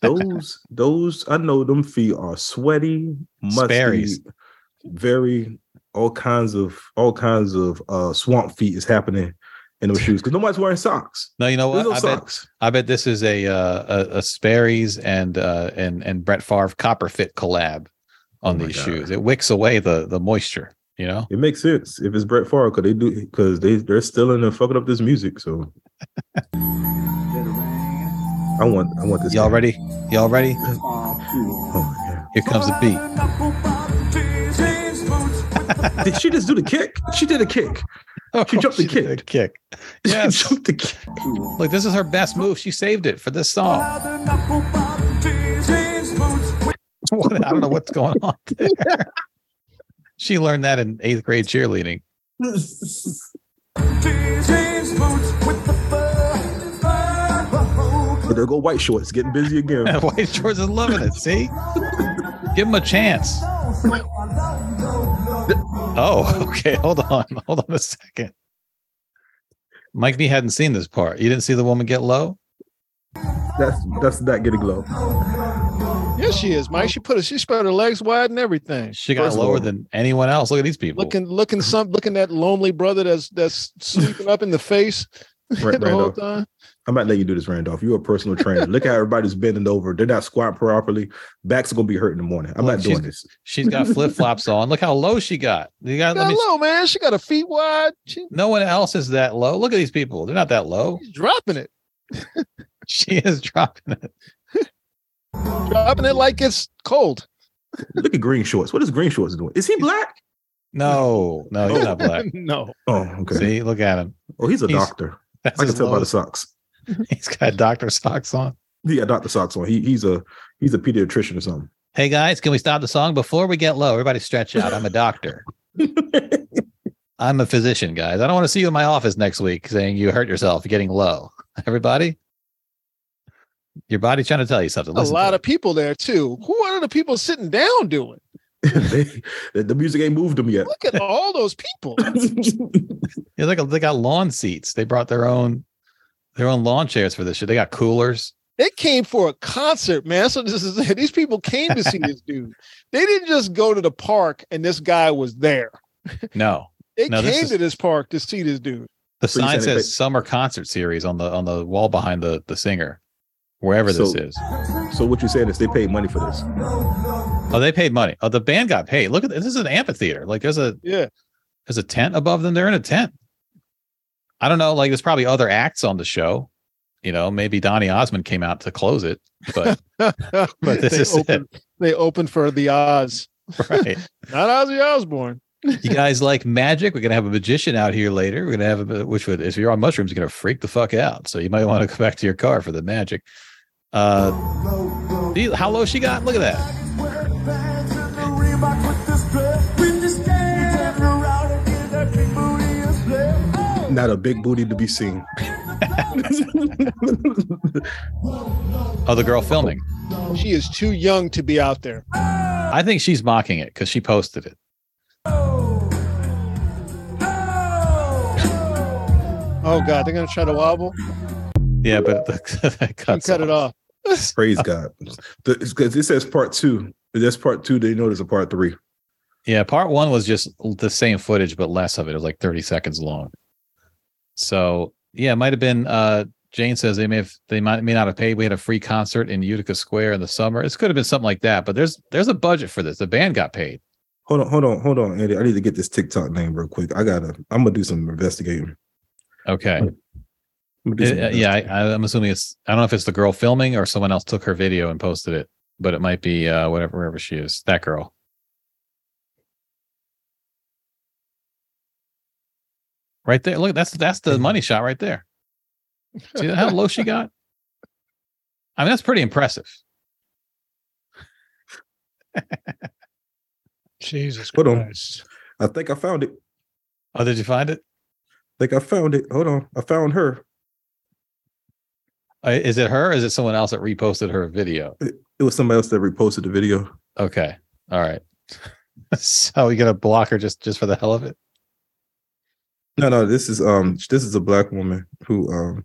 Those those I know them feet are sweaty, musty, Sperry's. very all kinds of all kinds of uh swamp feet is happening in those shoes because nobody's wearing socks. No, you know what? no I bet socks. I bet this is a uh, a, a Sperry's and uh, and and Brett Favre Copper Fit collab on Oh these God. shoes. It wicks away the the moisture. You know. It makes sense if it's Brett Favre because they do because they they're still in there fucking up this music. So I want I want this. Y'all guy. ready? Y'all ready? Oh my god! Here comes the beat. Did she just do the kick? She did a kick. Oh, she jumped the Oh, did a kick. kick. She jumped the kick. Look, this is her best move. She saved it for this song. What- I don't know what's going on there. She learned that in eighth grade cheerleading. But there go white shorts getting busy again. White Shorts is loving it. See, give him a chance. Oh, okay. Hold on. Hold on a second. Mike B hadn't seen this part. You didn't see the woman get low. That's that's not getting low. Yes, she is, Mike. She put her, she spread her legs wide and everything. She got First lower all- than anyone else. Look at these people. Looking, looking, some, looking that lonely brother that's that's sleeping up in the face Right, the whole time. I'm not letting you do this, Randolph. You're a personal trainer. Look how everybody's bending over. They're not squatting properly. Backs are gonna be hurt in the morning. I'm Look, not doing this. She's got flip flops on. Look how low she got. You got. Let Got me. low, man. She got a feet wide. She, No one else is that low. Look at these people. They're not that low. she's dropping it, She is dropping it. dropping it like it's cold. Look at green shorts. What is green shorts doing? Is he black? No, no, he's not black. no, Oh, okay. See, look at him. Oh, he's a He's- doctor. That's I can tell by the socks. Mm-hmm. He's got doctor socks on. Yeah, doctor socks on. He he's a he's a pediatrician or something. Hey guys, can we stop the song before we get low? Everybody stretch out. I'm a doctor. I'm a physician, guys. I don't want to see you in my office next week saying you hurt yourself getting low. Everybody, your body's trying to tell you something. a Listen to lot it. of people there too. Who are the people sitting down doing? they, the, the music ain't moved them yet. Look at all those people. Yeah, they got, they got lawn seats. They brought their own their own lawn chairs for this shit. They got coolers. They came for a concert, man. So this is these people came to see this dude. They didn't just go to the park and this guy was there. No, They No, this came is- to this park to see this dude. the So sign saying they says summer concert series on the on the wall behind the the singer, wherever this is. So what you're saying is they paid money for this. Oh, they paid money. Oh, the band got paid. Look at this. This is an amphitheater. Like there's a Yeah. there's a tent above them. They're in a tent. I don't know. Like there's probably other acts on the show. You know, maybe Donny Osmond came out to close it, but but this they is opened, they opened for the Oz. right. Not Ozzy Osbourne. you guys like magic? We're gonna have a magician out here later. We're gonna have a which would if you're on mushrooms, you're gonna freak the fuck out. So you might want to go back to your car for the magic. Uh, how low she got? Look at that. Not a big booty to be seen. Oh, the girl filming. She is too young to be out there. I think she's mocking it because she posted it. Oh God, they're gonna try to wobble. Yeah, but the, that You cuts cut it off. Praise God. Because it says part two. That's part two. They know there's a part three. Yeah, part one was just the same footage, but less of it. It was like 30 seconds long. So yeah, it might have been uh Jane says they may have they might may not have paid. We had a free concert in Utica Square in the summer. It could have been something like that, but there's there's a budget for this. The band got paid. Hold on, hold on, hold on, Andy. I need to get this TikTok name real quick. I gotta. I'm gonna do some investigating. Okay. Do some Uh, yeah, I, I'm assuming it's I don't know if it's the girl filming or someone else took her video and posted it, but it might be uh whatever wherever she is. That girl. Right there. Look, that's that's the money shot right there. See how low she got? I mean, that's pretty impressive. Jesus Hold on. I think I found it. Oh, did you find it? I think I found it. Hold on. I found her. Uh, Is it her? Or is it someone else that reposted her video? It, it was somebody else that reposted the video. Okay. All right. so you gonna block her just just for the hell of it? No, no, this is um this is a black woman who um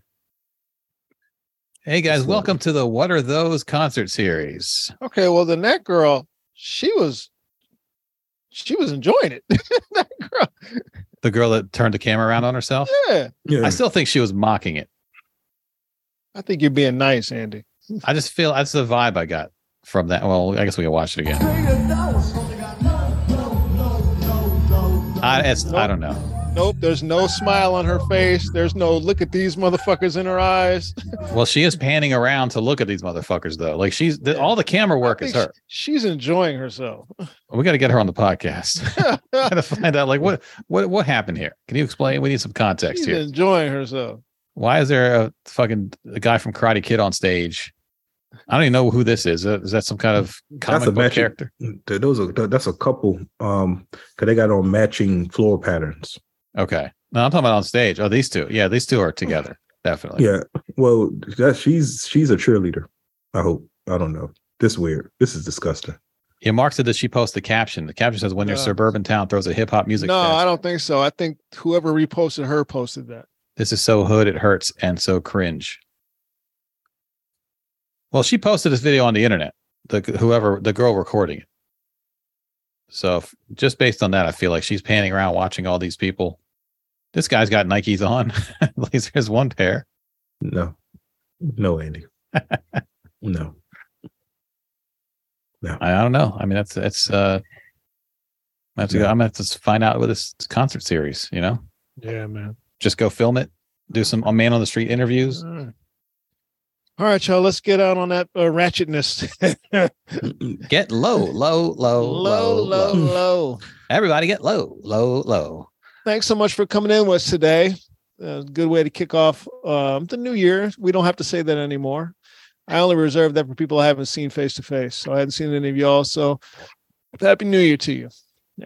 Hey guys, welcome to the What Are Those concert series. Okay, well then that girl, she was she was enjoying it. that girl, The girl that turned the camera around on herself. yeah. yeah. I still think she was mocking it. I think you're being nice, Andy. I just feel that's the vibe I got from that. Well, I guess we can watch it again. I, it's, I don't know. Nope, there's no smile on her face. There's no look at these motherfuckers in her eyes. Well, she is panning around to look at these motherfuckers, though. Like she's the, all the camera work is her. She's enjoying herself. We got to get her on the podcast. got to find out like what what what happened here. Can you explain? We need some context She's here. enjoying herself. Why is there a fucking a guy from Karate Kid on stage? I don't even know who this is. Uh, Is that some kind of comic book matching- character? those are that's a couple um because they got on matching floor patterns. Okay. No, I'm talking about on stage. Oh, these two. Yeah, these two are together. Definitely. Yeah. Well, that she's she's a cheerleader. I hope. I don't know. This is weird. This is disgusting. Yeah, Mark said that she posted the caption. The caption says, "When your Yeah. suburban town throws a hip hop music no, fest, I don't think so. I think whoever reposted her posted that. this is so hood it hurts and so cringe." Well, she posted this video on the internet. The whoever the girl recording it. So if, just based on that, I feel like she's panning around watching all these people. This guy's got Nikes on. At least there's one pair. No. No, Andy. no. I, I don't know. I mean, that's that's uh, I have to go, I'm gonna have to find out with this concert series. You know, Yeah, man. just go film it, do some a man on the street interviews. All right. All right, y'all. Let's get out on that uh, ratchetness. Get low, low, low, low, low, low. Everybody get low, low, low. Thanks so much for coming in with us today. Uh, good way to kick off um, the new year. We don't have to say that anymore. I only reserve that for people I haven't seen face to face. So I hadn't seen any of y'all. So happy New Year to you.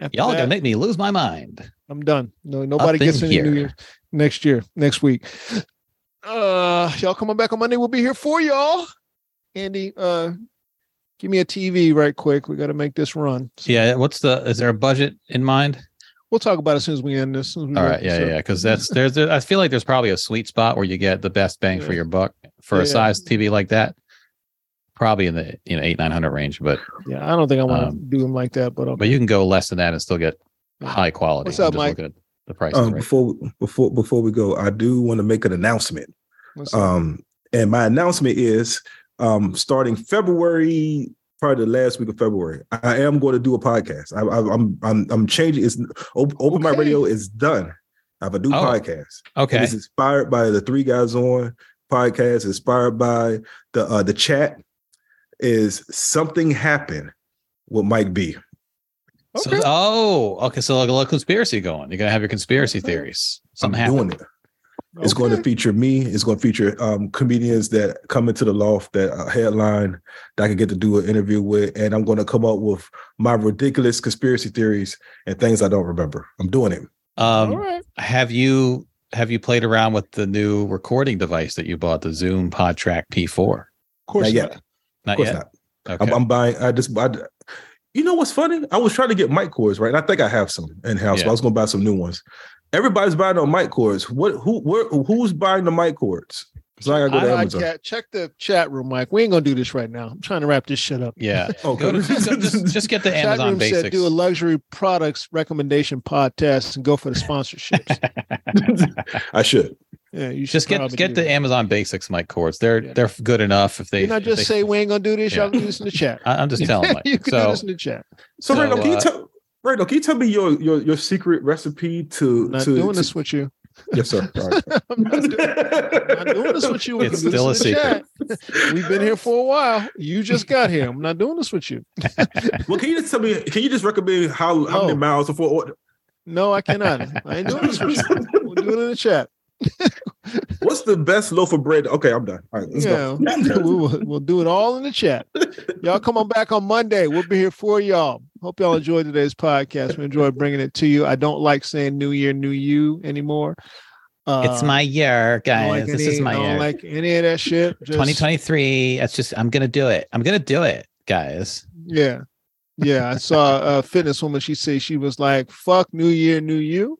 After Y'all that, gonna make me lose my mind. I'm done. No, nobody gets any New here. Year next year, next week. Uh, y'all coming back on Monday. We'll be here for y'all. Andy, uh, give me a TV right quick. We got to make this run. Yeah. What's the? Is there a budget in mind? We'll talk about it as soon as we end this. as soon as we All. Yeah, this yeah, Because that's there's. I feel like there's probably a sweet spot where you get the best bang for your buck for Yeah, a yeah. size TV like that. Probably in the you know eight nine hundred range, but Yeah, I don't think I want to Um, do them like that, but okay. but you can go less than that and still get high quality. What's up, I'm just Mike? looking at the price. Um, right. before before before we go, I do want to make an announcement. What's? Um, and my announcement is um, starting February, probably the last week of February. I am going to do a podcast. I, I, I'm I'm I'm changing. It's open, open my radio is done. I have a new Oh, podcast. okay. And it's inspired by the Three Guys On podcast. Inspired by the uh, the chat. Is something happen with Mike B? So, Okay. oh, okay. So like a little conspiracy going. You're gonna have your conspiracy theories. Something I'm happened. doing it. It's going to feature me. It's going to feature um, comedians that come into the loft that uh, headline that I can get to do an interview with, and I'm going to come up with my ridiculous conspiracy theories and things I don't remember. I'm doing it. Um, All right. have you have you played around with the new recording device that you bought, the Zoom PodTrak P4? Of course Not not. yet. Not Of course yet. not. Okay. I'm, I'm buying. I just. I, you know what's funny? I was trying to get mic cords, right? And I think I have some in house. Yeah. But I was going to buy some new ones. Everybody's buying on mic cords. What? Who? Where? Who's buying the mic cords? So I got to go to I, I Amazon. can't check the chat room, Mike. We ain't gonna do this right now. I'm trying to wrap this shit up. yeah. Okay. Go to, just, go- just, just get the Chat Amazon room Basics. said do a luxury products recommendation podcast and go for the sponsorships. I should. yeah, you should just get get the that. Amazon Basics mic cords. They're Yeah. they're good enough if they. You not just they- say we ain't gonna do this. Yeah. Y'all can do this in the chat. I, I'm just telling. Mike. you can do this in the chat. So, So, Randall, can you uh, tell? Randall, can you tell me your your your secret recipe to I'm not to, doing to- this with you. Yes, sir. All right. I'm not doing, I'm not doing this with you. We It's can do still this a in the chat. We've been here for a while. You just got here. I'm not doing this with you. well, can you just tell me? Can you just recommend how how many oh. miles before? order? No, I cannot. I ain't doing this with you. We'll do it in the chat. What's the best loaf of bread? Okay, I'm done. All right, let's yeah, go. we will, we'll do it all in the chat. Y'all come on back on Monday. We'll be here for y'all. Hope y'all enjoyed today's podcast. We enjoyed bringing it to you. I don't like saying New Year, New You anymore. Uh, it's my year, guys. like this any- is my year. I don't year. like any of that shit. Just- 2023. That's just I'm gonna do it. I'm gonna do it, guys. Yeah. Yeah. I saw a fitness woman. She said she was like, fuck New Year, New You.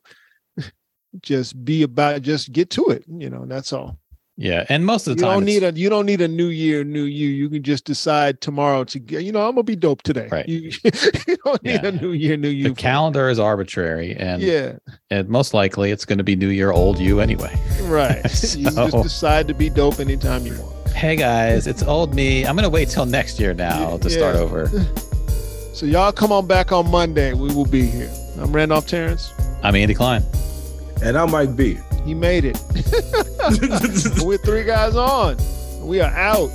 Just be about just get to it. You know, that's all. Yeah, and most of You the time, don't need a you don't need a new year, new you. You can just decide tomorrow to get, you know, I'm gonna be dope today. Right. You, you don't need Yeah. a new year, new you. the calendar is arbitrary, and Yeah. and most likely it's going to be New Year, old you anyway. Right. You So- just decide to be dope anytime you want. Hey guys, it's old me. I'm gonna wait till next year now to start over. So y'all come on back on Monday. We will be here. I'm Randolph Terrence. I'm Andy Klein. And I'm Mike B. He made it. We're three guys on. We are out.